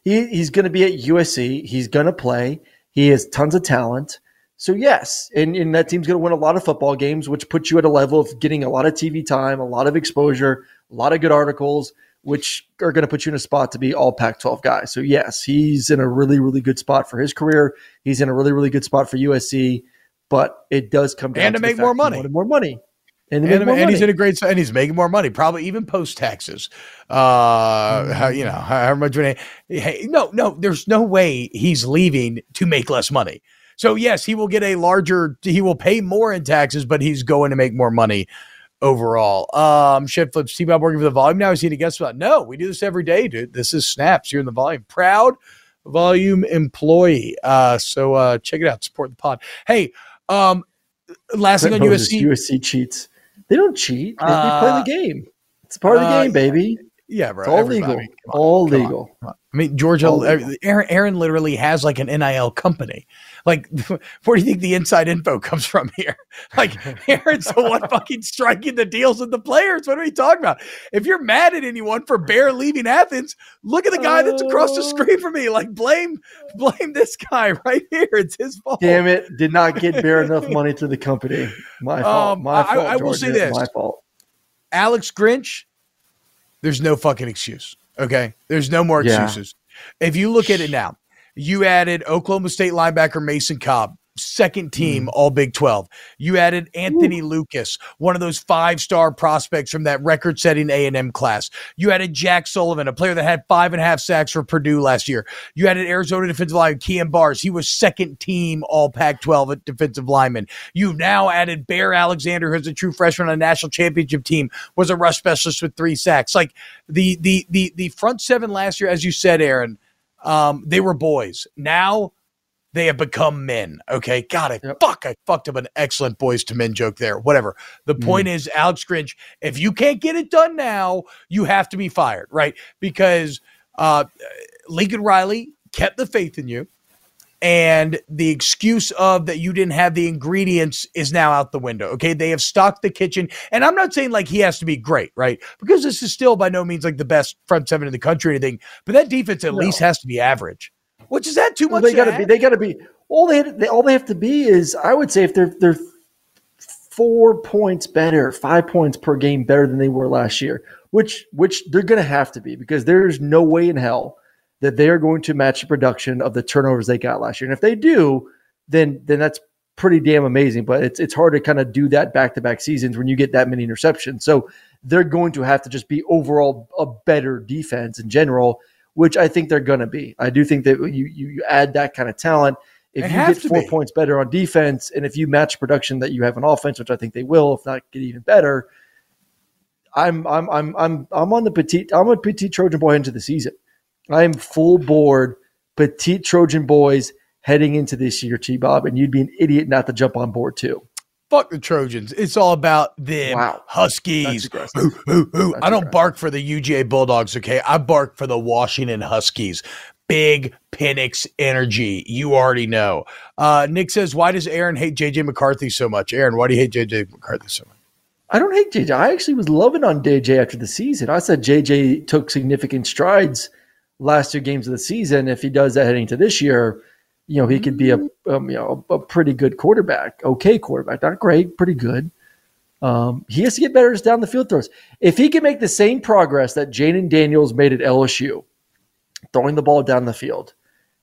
He he's going to be at USC. He's going to play. He has tons of talent. So yes, and, and that team's going to win a lot of football games, which puts you at a level of getting a lot of TV time, a lot of exposure, a lot of good articles, which are going to put you in a spot to be all Pac 12 guy. So, yes, he's in a really, really good spot for his career. He's in a really, really good spot for USC, but it does come down And to the make more money. more money. And, to and, and he's in a great and he's making more money, probably even post taxes. Uh, how, you know, however much money. Hey, no, no, there's no way he's leaving to make less money. So yes, he will get a larger. He will pay more in taxes, but he's going to make more money overall. Um, shit flips. T Bob working for the volume now. Is he to guess about? No, we do this every day, dude. This is snaps. You're in the volume. Proud volume employee. Uh, so uh, check it out. Support the pod. Hey, um, last thing on USC. USC cheats. They don't cheat. They, they Uh, play the game. It's part of the uh, game, baby. Yeah, bro. It's all legal. On, all come on, legal. on. I mean, Georgia, legal. Aaron, Aaron literally has like an NIL company. Like, where do you think the inside info comes from here? Like, Aaron's the one fucking striking the deals with the players. What are we talking about? If you're mad at anyone for Bear leaving Athens, look at the guy that's across the Oh. screen from me. Like, blame, blame this guy right here. It's his fault. Damn it! Did not get Bear enough money to the company. My fault. Um, My I- fault. I will say this. My fault. Alex Grinch, there's no fucking excuse. Okay. There's no more Yeah. excuses. If you look at it now, you added Oklahoma State linebacker Mason Cobb, second team Mm. all Big 12. You added Anthony Lucas, one of those five-star prospects from that record-setting A&M class. You added Jack Sullivan, a player that had five and a half sacks for Purdue last year. You added Arizona defensive lineman Kyon Barrs. He was second team all Pac-12 at defensive lineman. You've now added Bear Alexander, who's a true freshman on a national championship team, was a rush specialist with three sacks. Like the the the the front seven last year, as you said, Aaron, um, they were boys. Now they have become men. Okay. God, I fuck, I fucked up an excellent boys to men joke there. Whatever. The point is, Alex Grinch, if you can't get it done now, you have to be fired, right? Because uh Lincoln Riley kept the faith in you. And the excuse of that you didn't have the ingredients is now out the window. Okay. They have stocked the kitchen. And I'm not saying like he has to be great, right? Because this is still by no means like the best front seven in the country or anything. But that defense at No. least has to be average. Which is that too Well, much? they got to to be. They got to be. All they, they all they have to be is, I would say, if they're they're four points better, five points per game better than they were last year, which which they're going to have to be because there's no way in hell that they are going to match the production of the turnovers they got last year. And if they do, then then that's pretty damn amazing. But it's it's hard to kind of do that back to back seasons when you get that many interceptions. So they're going to have to just be overall a better defense in general, which I think they're going to be. I do think that you you, you add that kind of talent. If They you get four be. points better on defense, and if you match production that you have on offense, which I think they will, if not get even better, I'm I'm I'm I'm I'm on the petite. I'm a petite Trojan boy into the season. I am full board petite Trojan boys heading into this year, T Bob, and you'd be an idiot not to jump on board too. Fuck the Trojans. It's all about them Wow. Huskies. Ooh, ooh, ooh. I don't bark for the UGA Bulldogs, okay? I bark for the Washington Huskies. Big Penix energy. You already know. Uh, Nick says, Why does Aaron hate JJ McCarthy so much? Aaron, why do you hate JJ McCarthy so much? I don't hate JJ. I actually was loving on JJ after the season. I said JJ took significant strides last two games of the season. If he does that heading to this year, you know, he could be a um, you know a, a pretty good quarterback, okay quarterback, not great, pretty good. Um, he has to get better down the field throws. If he can make the same progress that Jayden Daniels made at LSU, throwing the ball down the field,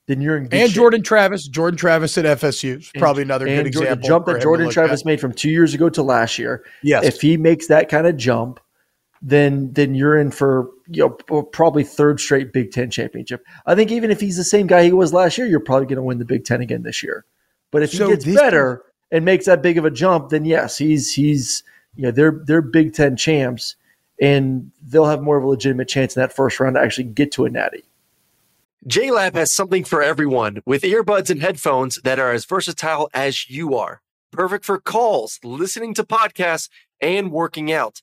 then you're in good And shape. Jordan Travis. Jordan Travis at FSU is probably another and good Jor- example. The jump that Jordan Travis at. made from two years ago to last year. Yes. If he makes that kind of jump, then then you're in for you know probably third straight Big Ten championship. I think even if he's the same guy he was last year, you're probably going to win the Big Ten again this year. But if So he gets this better and makes that big of a jump, then yes, he's he's you know they're they're Big Ten champs, and they'll have more of a legitimate chance in that first round to actually get to a natty. JLab has something for everyone with earbuds and headphones that are as versatile as you are. Perfect for calls, listening to podcasts, and working out.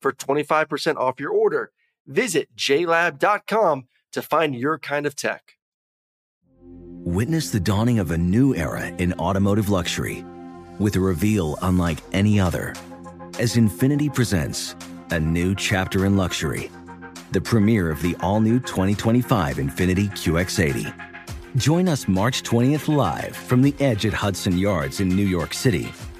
for 25% off your order. Visit jlab.com to find your kind of tech. Witness the dawning of a new era in automotive luxury with a reveal unlike any other as Infiniti presents a new chapter in luxury, the premiere of the all new 2025 Infiniti QX80. Join us March 20th live from the edge at Hudson Yards in New York City,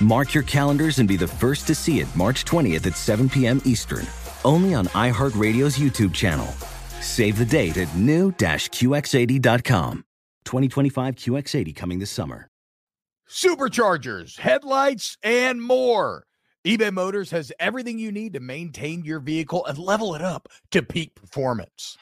Mark your calendars and be the first to see it March 20th at 7 p.m. Eastern, only on iHeartRadio's YouTube channel. Save the date at new-QX80.com. 2025 QX80 coming this summer. Superchargers, headlights, and more. eBay Motors has everything you need to maintain your vehicle and level it up to peak performance.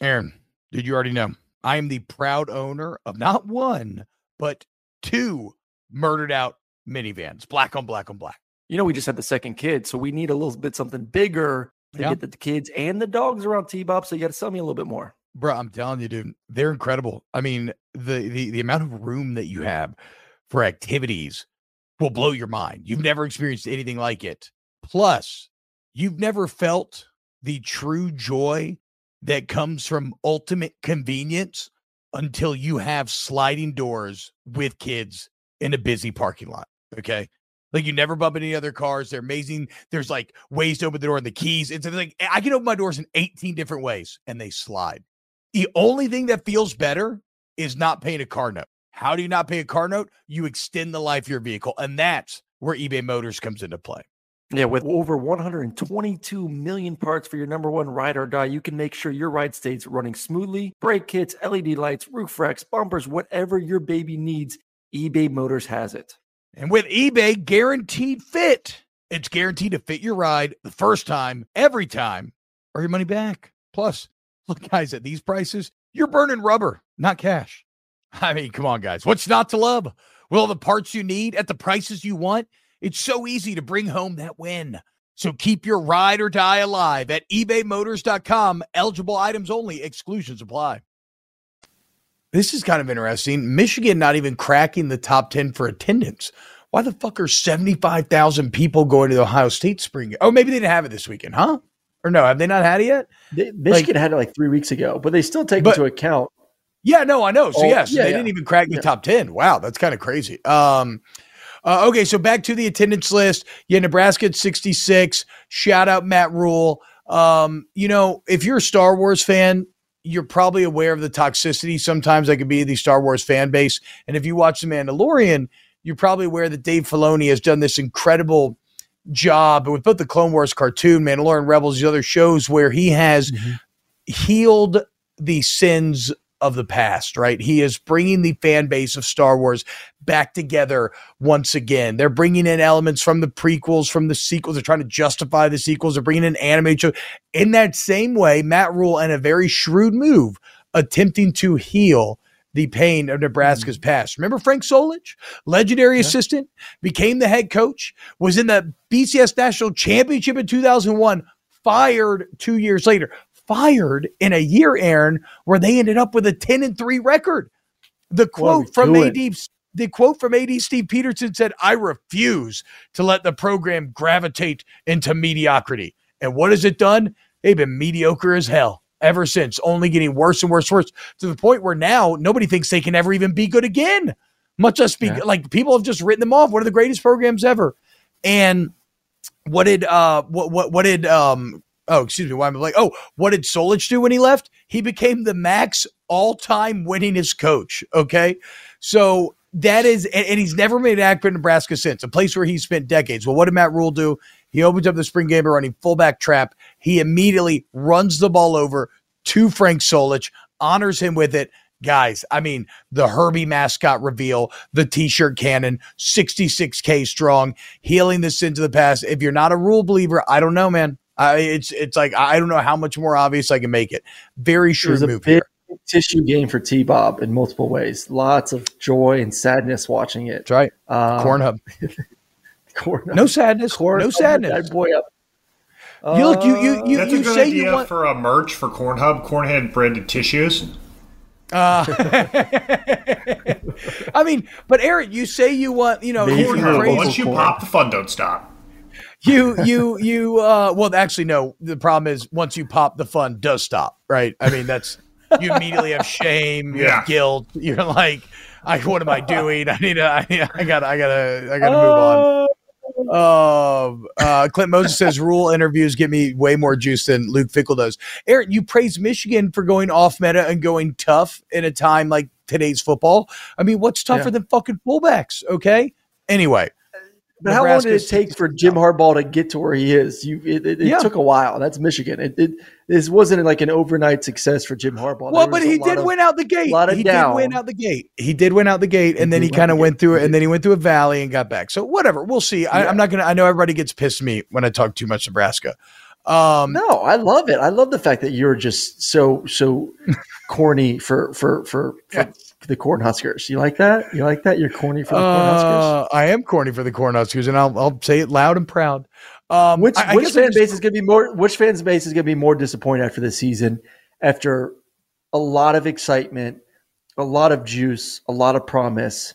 Aaron, did you already know? I am the proud owner of not one, but two murdered out minivans, black on black on black. You know, we just had the second kid, so we need a little bit something bigger to Yeah. get the kids and the dogs around T-Bob. So you got to sell me a little bit more. Bro, I'm telling you, dude, they're incredible. I mean, the the the amount of room that you have for activities will blow your mind. You've never experienced anything like it. Plus, you've never felt the true joy that comes from ultimate convenience until you have sliding doors with kids in a busy parking lot. Okay. Like you never bump any other cars. They're amazing. There's like ways to open the door and the keys. It's like eh, I can open my doors in 18 different ways and they slide. The only thing that feels better is not paying a car note. How do you not pay a car note? You extend the life of your vehicle. And that's where eBay Motors comes into play. Yeah, with over 122 million parts for your number one ride or die, you can make sure your ride stays running smoothly. Brake kits, LED lights, roof racks, bumpers, whatever your baby needs, eBay Motors has it. And with eBay Guaranteed Fit, it's guaranteed to fit your ride the first time, every time, or your money back. Plus, look, guys, at these prices, you're burning rubber, not cash. I mean, come on, guys. What's not to love? All the parts you need at the prices you want, it's so easy to bring home that win. So keep your ride or die alive at ebaymotors.com. Eligible items only, exclusions apply. This is kind of interesting. Michigan not even cracking the top 10 for attendance. Why the fuck are 75,000 people going to the Ohio State spring? Oh, maybe they didn't have it this weekend, huh? Or no, have they not had it yet? They, Michigan had it like three weeks ago, but they still take But- into account. Yeah, no, I know. So Oh, yes, yeah, they yeah. didn't even crack the Yeah. top 10. Wow, that's kind of crazy. Um uh, okay, so back to the attendance list. Yeah, Nebraska at 66. Shout out Matt Rhule. Um, you know, if you're a Star Wars fan, you're probably aware of the toxicity sometimes that could be the Star Wars fan base. And if you watch The Mandalorian, you're probably aware that Dave Filoni has done this incredible job with both the Clone Wars cartoon, Mandalorian Rebels, the other shows where he has mm-hmm. healed the sins of the past, right? He is bringing the fan base of Star Wars back together once again. They're bringing in elements from the prequels, from the sequels. They're trying to justify the sequels. They're bringing in animated show. In that same way, Matt Rhule, and a very shrewd move, attempting to heal the pain of Nebraska's mm-hmm. past. Remember Frank Solich, legendary assistant, became the head coach, was in the BCS National Championship in 2001, fired two years later. Fired in a year, Aaron, where they ended up with a 10 and 3 record. The What are we quote from? AD the quote from AD Steve Pederson said, I refuse to let the program gravitate into mediocrity. And what has it done? They've been mediocre as hell ever since, only getting worse and worse and worse to the point where now nobody thinks they can ever even be good again. Much less be Yeah. like people have just written them off. One of the greatest programs ever. And what did uh what what what did um Oh, excuse me. Why am I like? Oh, what did Solich do when he left? He became the MAC all-time winningest coach. Okay, so that is, and, and he's never made an Akron, Nebraska since a place where he spent decades. Well, what did Matt Rhule do? He opens up the spring game by running fullback trap. He immediately runs the ball over to Frank Solich, honors him with it. Guys, I mean, the Herbie mascot reveal, the t shirt cannon, 66K strong, healing the sins of the past. If you're not a Rhule believer, I don't know, man. I, it's it's like I don't know how much more obvious I can make it. Very shrewd move big here. tissue game for T Bob in multiple ways. Lots of joy and sadness watching it. That's right. Um, Corn hub. Corn No sadness. Corn no sadness. that boy up. You look, you you you, That's you a good say idea you want. for a merch for Cornhub. Cornhead branded tissues. Uh, I mean, but Eric, you say you want, you know, Maybe you, for you a praise- Once you pop, the fun don't stop. You you you uh well actually no. The problem is once you pop the fun does stop right? I mean that's you immediately have shame you Yeah. have guilt. You're like i what am i doing? I need to i, I gotta i gotta i gotta move on. Um uh clint moses says Rhule interviews give me way more juice than Luke Fickell does. Aaron you praise michigan for going off meta and going tough in a time like today's football. I mean what's tougher Yeah. than fucking fullbacks okay? Anyway But how long did it take for Jim Harbaugh to get to where he is? You, it, it, it Yeah. took a while. That's Michigan. It, it this wasn't like an overnight success for Jim Harbaugh. Well, but he did of- win out the gate. he down. did win out the gate. He did win out the gate, and then he kind of went through it, and then he went through a valley and got back. So whatever, we'll see. I, Yeah. I'm not gonna. I know everybody gets pissed at me when I talk too much Nebraska. Um, No, I love it. I love the fact that you're just so so corny for for for, for the Cornhuskers. You like that? You like that? You're corny for the Cornhuskers. uh, I am corny for the Cornhuskers, and I'll, I'll say it loud and proud. Um, Which I- I which fan just- base is going to be more? Which fans base is going to be more disappointed after this season? After a lot of excitement, a lot of juice, a lot of promise,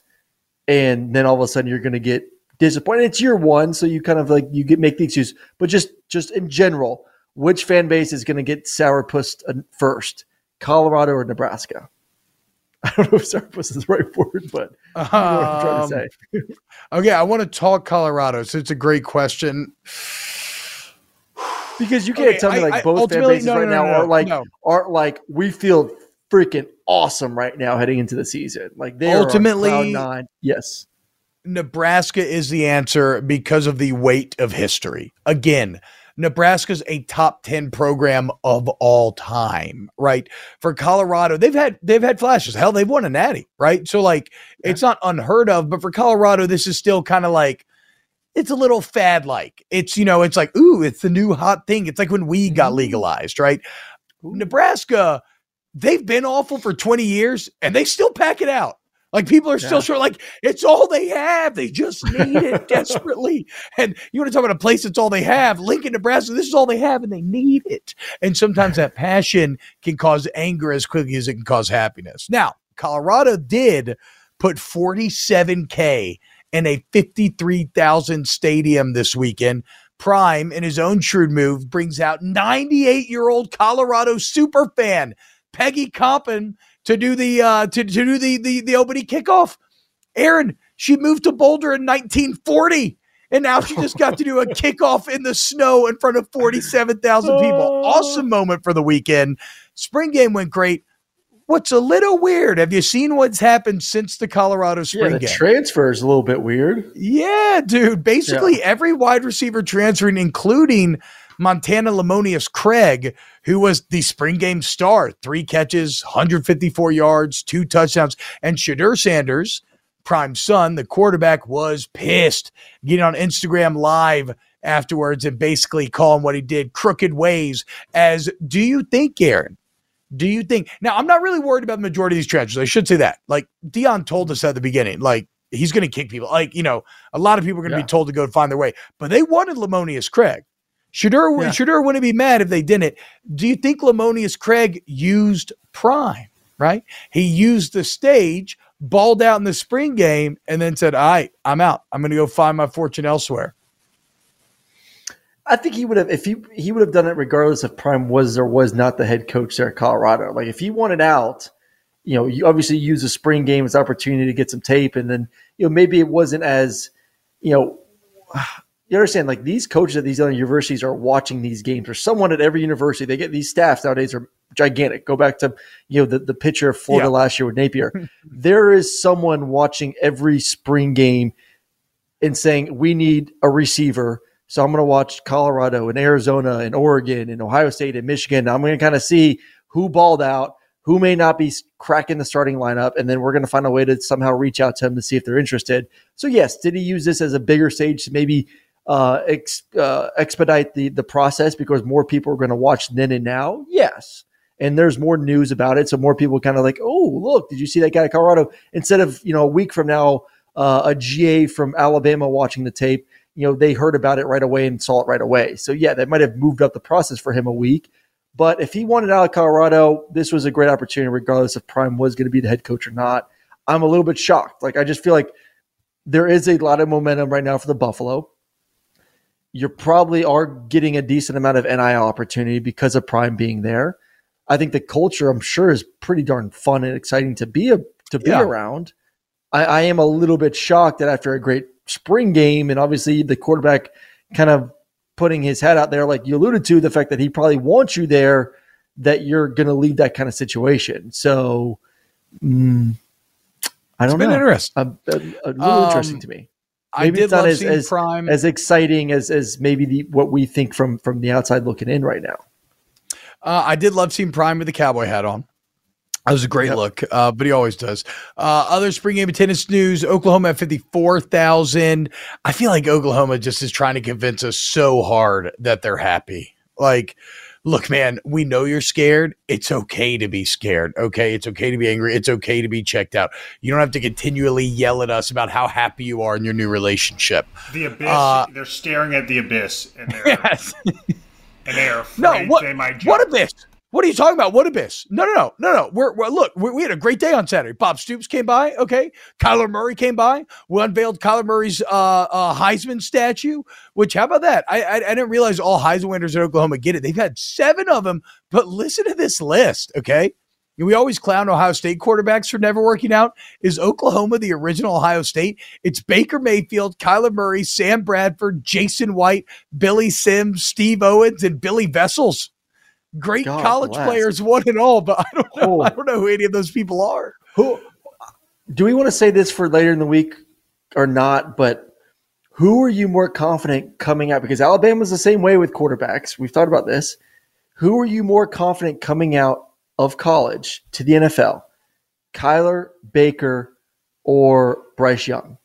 and then all of a sudden you're going to get disappointed. It's year one, so you kind of like you get make the excuse. But just just in general, which fan base is going to get sourpussed uh, first? Colorado or Nebraska? I don't know if sourpuss is the right word, but what I'm trying Um, to say. Okay, I want to talk Colorado, so it's a great question. Because you can't Okay, tell me like I- both fan bases no, right no, now no, are like aren't like we feel freaking awesome right now heading into the season. Like they Ultimately- are nine. Yes. Nebraska is the answer because of the weight of history. Again, Nebraska's a top 10 program of all time, right? For Colorado, they've had they've had flashes. Hell, they've won a natty, right? So like it's not unheard of, but for Colorado, this is still kind of like it's a little fad like. It's you know, it's like, ooh, it's the new hot thing. It's like when weed got mm-hmm. legalized, right? Nebraska, they've been awful for 20 years and they still pack it out. Like people are still Yeah. short. Like it's all they have. They just need it desperately. And you want to talk about a place that's all they have? Lincoln, Nebraska. This is all they have, and they need it. And sometimes that passion can cause anger as quickly as it can cause happiness. Now, Colorado did put 47k in a 53,000 stadium this weekend. Prime, in his own shrewd move, brings out 98 year old Colorado super fan Peggy Coppom to do the uh, to, to do the, the the opening kickoff. Aaron, she moved to Boulder in 1940. And now she just got to do a kickoff in the snow in front of 47,000 people. Awesome moment for the weekend. Spring game went great. What's a little weird? Have you seen what's happened since the Colorado Yeah, spring the game? transfer is a little bit weird. Yeah, dude. Basically, every wide receiver transferring, including Montana Lemonious-Craig, who was the spring game star, three catches, 154 yards, two touchdowns, and Shedeur Sanders, prime son, the quarterback, was pissed, getting on Instagram live afterwards and basically calling what he did crooked ways. As do you think, Aaron? Do you think now? I'm not really worried about the majority of these transfers. I should say that. Like Deion told us at the beginning, like he's going to kick people. Like you know, a lot of people are going to Yeah. be told to go find their way, but they wanted Lemonious-Craig. Shedeur, Yeah. Shedeur wouldn't be mad if they didn't. Do you think Lemonious-Craig used prime? Right, he used the stage, balled out in the spring game, and then said, "All right, I'm out. I'm going to go find my fortune elsewhere." I think he would have if he he would have done it regardless if Prime was or was not the head coach there at Colorado. Like if he wanted out, you know, you obviously use the spring game as opportunity to get some tape, and then you know maybe it wasn't as you know you understand, like these coaches at these other universities are watching these games, or someone at every university. They get these staffs nowadays are gigantic. Go back to you know the the pitcher of Florida Yeah. last year with Napier. there is someone watching every spring game and saying we need a receiver. So I'm going to watch Colorado and Arizona and Oregon and Ohio State and Michigan. I'm going to kind of see who balled out, who may not be cracking the starting lineup, and then we're going to find a way to somehow reach out to them to see if they're interested. So yes, did he use this as a bigger stage to maybe uh, ex, uh, expedite the the process because more people are going to watch then and now? Yes. And there's more news about it, so more people kind of like, oh, look, did you see that guy at Colorado? Instead of you know a week from now, uh, a GA from Alabama watching the tape, you know they heard about it right away and saw it right away. So yeah, that might have moved up the process for him a week. But if he wanted out of Colorado, this was a great opportunity, regardless if Prime was going to be the head coach or not. I'm a little bit shocked. Like I just feel like there is a lot of momentum right now for the Buffalo. You probably are getting a decent amount of NIL opportunity because of Prime being there. I think the culture, I'm sure, is pretty darn fun and exciting to be a, to be Yeah. around. I, I am a little bit shocked that after a great spring game, and obviously the quarterback kind of putting his head out there, like you alluded to, the fact that he probably wants you there, that you're going to leave that kind of situation. So, mm, I don't been know. interesting. A, uh, uh, really Um, interesting to me. I Maybe did it's not love as as, Prime. as exciting as as maybe the what we think from from the outside looking in right now. Uh, I did love seeing Prime with the cowboy hat on. That was a great look, uh, but he always does. Uh, other spring game attendance news: Oklahoma at fifty-four thousand. I feel like Oklahoma just is trying to convince us so hard that they're happy. Like, look, man, we know you're scared. It's okay to be scared. Okay, it's okay to be angry. It's okay to be checked out. You don't have to continually yell at us about how happy you are in your new relationship. The abyss. Uh, they're staring at the abyss, and they're Yes. and they are No, what? they might jump. What abyss? What are you talking about? What abyss? No, no, no, no, no. We're, we're look. we we had a great day on Saturday. Bob Stoops came by. Okay, Kyler Murray came by. We unveiled Kyler Murray's uh, uh, Heisman statue. Which, how about that? I, I I didn't realize all Heisman winners in Oklahoma get it. They've had seven of them. But listen to this list. Okay, we always clown Ohio State quarterbacks for never working out. Is Oklahoma the original Ohio State? It's Baker Mayfield, Kyler Murray, Sam Bradford, Jason White, Billy Sims, Steve Owens, and Billy Vessels. Great God college bless. players, one and all, but I don't know. Oh. I don't know who any of those people are. Who do we want to say this for later in the week or not? But who are you more confident coming out? Because Alabama's the same way with quarterbacks. We've thought about this. Who are you more confident coming out of college to the NFL? Kyler, Baker, or Bryce Young?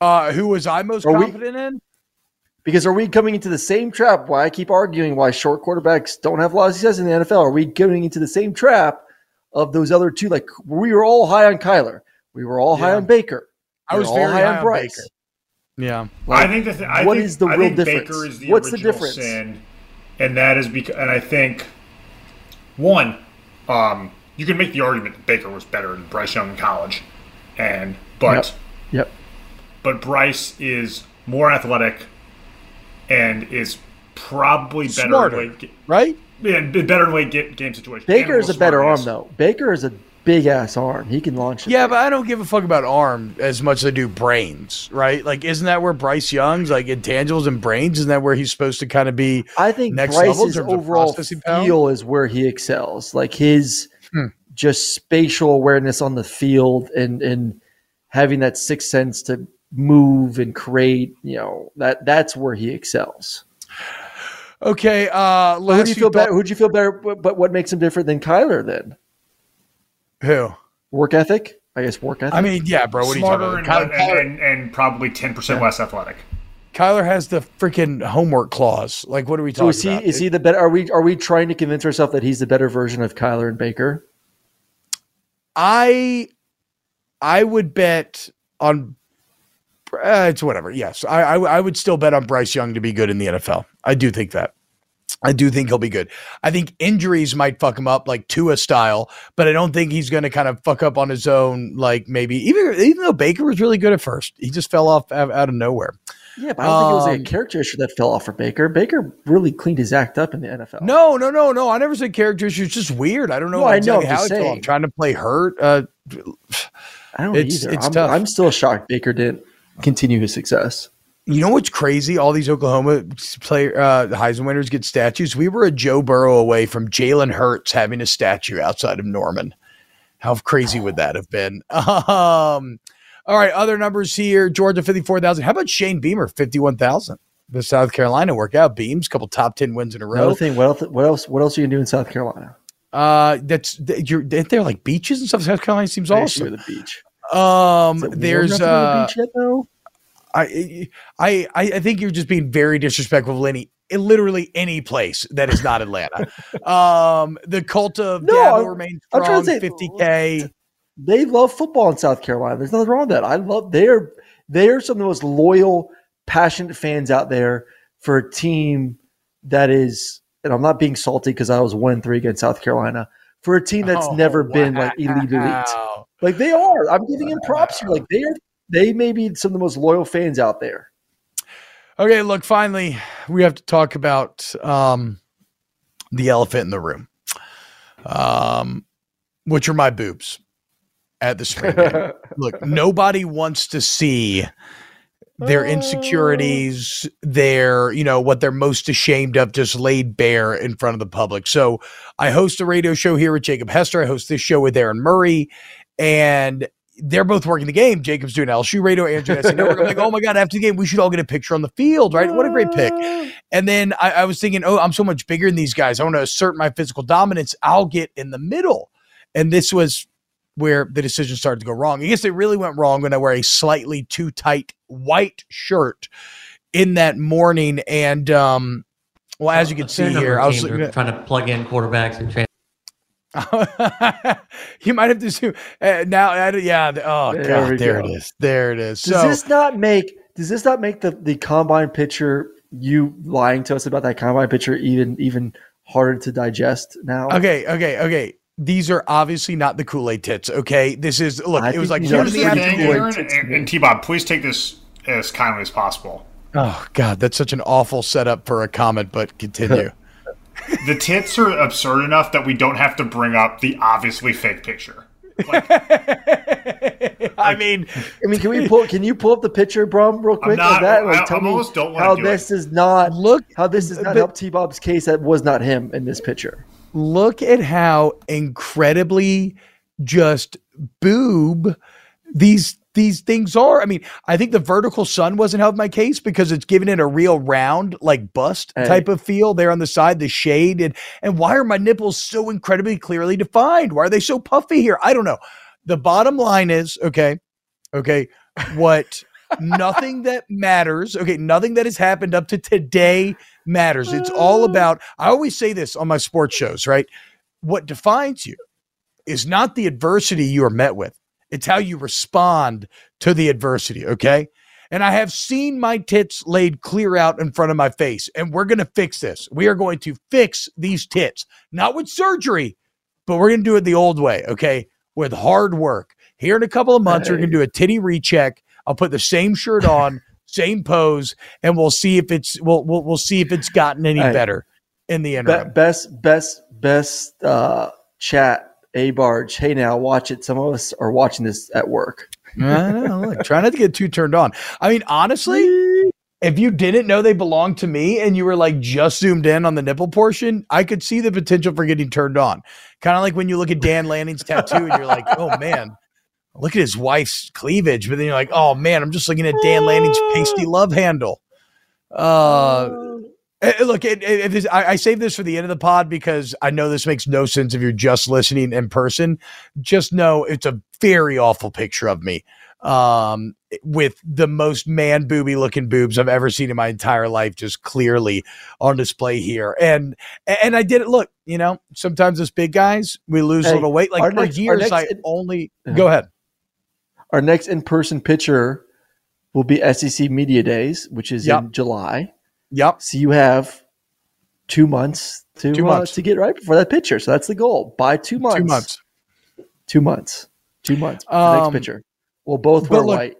Uh, who was I most Are we- confident in? Because are we coming into the same trap? Why I keep arguing why short quarterbacks don't have a lot of success in the NFL? Are we getting into the same trap of those other two? Like we were all high on Kyler, we were all high on Baker. I we was all very high on Baker. Yeah. I think the th- I what think, is the I real think difference? Baker is the What's the difference? sin, and that is because, and I think one, um, you can make the argument that Baker was better than Bryce Young in college, and but Yep. but Bryce is more athletic and is probably better Smarter, in late, right? yeah, better in late ga- game situations. Baker is a better arm smartness. though. Baker is a big ass arm. He can launch it. Yeah, but I don't give a fuck about arm as much as I do brains, right? Like, isn't that where Bryce Young's like intangibles and brains? Isn't that where he's supposed to kind of be? I think next level Bryce's terms overall processing power? feel is where he excels. Like his Hmm. just spatial awareness on the field and and having that sixth sense to move and create. You know that that's where he excels. Okay, uh, So who do you feel thought- better? Who do you feel better? But but what makes him different than Kyler then? Who? Work ethic, I guess. Work ethic. I mean, yeah, bro. What are you Smarter talking and, about? Kyler, and, and, and probably ten percent less athletic. Kyler has the freaking homework clause. Like, what are we so talking is he about? is he the better? Are we are we trying to convince ourselves that he's the better version of Kyler and Baker? I I would bet on uh, it's whatever. Yes, I, I I would still bet on Bryce Young to be good in the NFL. I do think that. I do think he'll be good. I think injuries might fuck him up, like Tua style, but I don't think he's going to kind of fuck up on his own. Like maybe even even though Baker was really good at first, he just fell off out, out of nowhere. Yeah, but I don't think it was Um, a character issue that fell off for Baker. Baker really cleaned his act up in the NFL. No, no, no, no. I never said character issue. It's just weird. I don't know No, I know, I'm how fell Trying to play hurt. Uh, I don't It's- either. it's I'm, tough. I'm still shocked Baker didn't continue his success. You know what's crazy? All these Oklahoma player uh, Heisman winners get statues. We were a Joe Burrow away from Jalen Hurts having a statue outside of Norman. How crazy would that have been? Um, all right, other numbers here: Georgia fifty-four thousand. How about Shane Beamer fifty-one thousand? The South Carolina workout Beams, couple top ten wins in a row. Another thing, what else? What else? What else are you gonna do in South Carolina? Uh, that's th- you're ain't there like beaches and stuff. South Carolina seems awesome. the beach. Um, there's enough to go the uh, though? I, I, I think you're just being very disrespectful, Lenny. In literally any place that is not Atlanta. um, the cult of No, Dabo remains strong. say- 50k. They love football in South Carolina. There's nothing wrong with that. I love they're they're some of the most loyal, passionate fans out there for a team that is. And I'm not being salty because I was one three against South Carolina for a team that's Oh, never been like elite elite. Like they are. I'm giving him props here. Like they are. They may be some of the most loyal fans out there. Okay, look, finally, we have to talk about um, the elephant in the room, um, which are my boobs at the screen. look, nobody wants to see their insecurities, their, you know, what they're most ashamed of just laid bare in front of the public. So I host a radio show here with Jacob Hester. I host this show with Aaron Murray. And they're both working the game. Jacob's doing LSU radio, Andrew SC Network. I'm like, oh my God, after the game, we should all get a picture on the field, right? What a great pick. And then I, I was thinking, oh, I'm so much bigger than these guys. I want to assert my physical dominance. I'll get in the middle. And this was where the decision started to go wrong. I guess it really went wrong when I wear a slightly too tight white shirt in that morning. And um, well, as you can see number here, I was trying to plug in quarterbacks and trans- you might have to zoom uh, now. I, yeah. Oh There God, there go. it is. There it is. Does so this not make does this not make the, the combine picture you lying to us about that combine picture even even harder to digest now? okay, okay, okay. These are obviously not the Kool Aid tits. Okay, this is look. I it was like think these one are of the Here's the pretty thing, Aaron and, and T-Bob, please take this as kindly as possible. Oh God, that's such an awful setup for a comment. But continue. The tits are absurd enough that we don't have to bring up the obviously fake picture. I mean, I mean, can we pull? Can you pull up the picture, Brum, real quick? not- that? Like, I- tell I me don't wanna how do this it. does not Look- how this is not help T Bob's case. That was not him in this picture. look at how incredibly just boob these these things are. I mean, I think the vertical sun wasn't helping my case because it's giving it a real round, like bust Hey. type of feel there on the side, the shade. And and why are my nipples so incredibly clearly defined? Why are they so puffy here? I don't know. The bottom line is okay, okay, what nothing that matters, okay, nothing that has happened up to today matters. It's all uh. about, I always say this on my sports shows, right? What defines you is not the adversity you are met with, it's how you respond to the adversity, okay? And I have seen my tits laid clear out in front of my face, and we're going to fix this. We are going to fix these tits, not with surgery, but we're going to do it the old way, okay? With hard work. Here in a couple of months, we're going to do a titty recheck. I'll put the same shirt on, same pose, and we'll see if it's we'll we'll, we'll see if it's gotten any Hey. better in the Be- best, best, best uh, chat. A barge. Hey, now watch it. Some of us are watching this at work. I know, look, try not to get too turned on. I mean, honestly, if you didn't know they belonged to me and you were like just zoomed in on the nipple portion, I could see the potential for getting turned on. Kind of like when you look at Dan Lanning's tattoo and you're like, oh man, look at his wife's cleavage. But then you're like, oh man, I'm just looking at Dan Lanning's pasty love handle. Uh, look, it, it, it is- I, I save this for the end of the pod because I know this makes no sense if you're just listening in person. Just know it's a very awful picture of me um, with the most man booby looking boobs I've ever seen in my entire life, just clearly on display here. And and I did it. Look, you know, sometimes as big guys we lose a little weight. Like for next- years, I only Yeah. go ahead. Our next in-person picture will be SEC Media Days, which is Yep. in July. Yep. So you have two months to Two uh, to get right before that picture. So that's the goal. By two months. Two months. Two months. Two months. the next Um, picture. We'll both were look, white.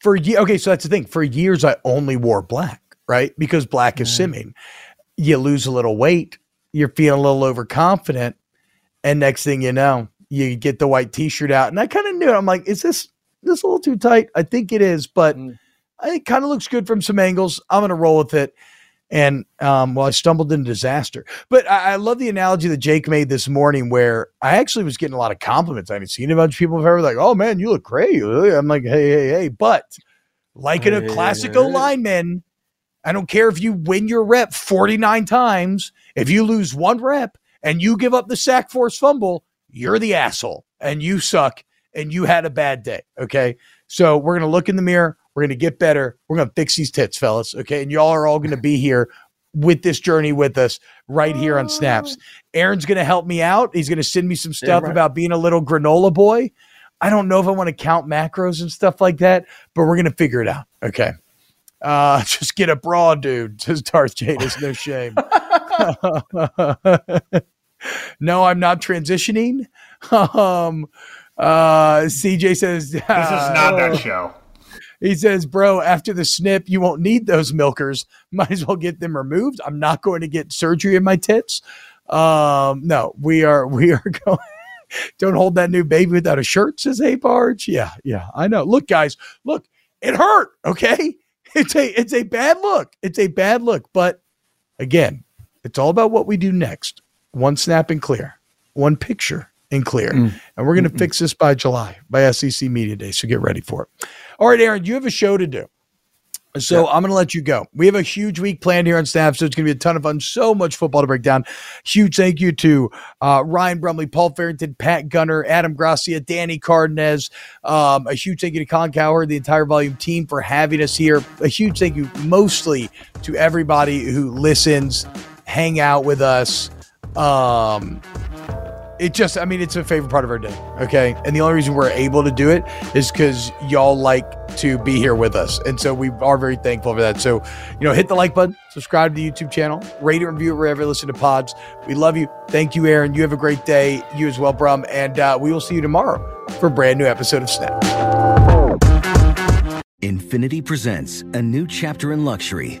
for ye- okay, so that's the thing. For years, I only wore black, right? Because black is simming. You lose a little weight, you're feeling a little overconfident, and next thing you know, you get the white T-shirt out, and I kind of knew it. I'm like, is this this a little too tight? I think it is, but Mm. It kind of looks good from some angles. I'm going to roll with it. And um, well, I stumbled into disaster. But I, I, love the analogy that Jake made this morning, where I actually was getting a lot of compliments. I haven't seen a bunch of people ever like, "Oh man, you look great." I'm like, "Hey, hey, hey!" But like in a classical lineman, I don't care if you win your rep 49 times. If you lose one rep and you give up the sack force fumble, you're the asshole and you suck and you had a bad day. Okay. So we're going to look in the mirror. We're going to get better. We're going to fix these tits, fellas. Okay. And y'all are all going to be here with this journey with us right here on Snaps. Aaron's going to help me out. He's going to send me some stuff yeah, right. about being a little granola boy. I don't know if I want to count macros and stuff like that, but we're going to figure it out. Okay. Uh, just get a bra, dude, says Darth Jadis. No shame. no, I'm not transitioning. Um, uh, CJ says, This is not that uh, show. He says, Bro, after the snip, you won't need those milkers. Might as well get them removed. I'm not going to get surgery in my tits. Um, no, we are, we are going. Don't hold that new baby without a shirt, says Hey Barge. Yeah, yeah, I know. Look, guys, look, it hurt. Okay. It's a it's a bad look. It's a bad look. But again, it's all about what we do next. One snap and clear. One picture and clear. Mm. And we're going to fix this by July, by SEC Media Day. So get ready for it. All right, Aaron, you have a show to do. So yeah. I'm going to let you go. We have a huge week planned here on staff, so it's going to be a ton of fun. So much football to break down. Huge thank you to uh, Ryan Brumley, Paul Farrington, Pat Gunner, Adam Gracia, Danny Cardenas. Um, a huge thank you to Colin Cowherd, the entire Volume team for having us here. A huge thank you mostly to everybody who listens, hang out with us. Um, it just, I mean, it's a favorite part of our day. Okay. And the only reason we're able to do it is because y'all like to be here with us. And so we are very thankful for that. So, you know, hit the like button, subscribe to the YouTube channel, rate and review it wherever you listen to pods. We love you. Thank you, Aaron. You have a great day. You as well, Brum. And uh, we will see you tomorrow for a brand new episode of Snap. Infiniti presents a new chapter in luxury,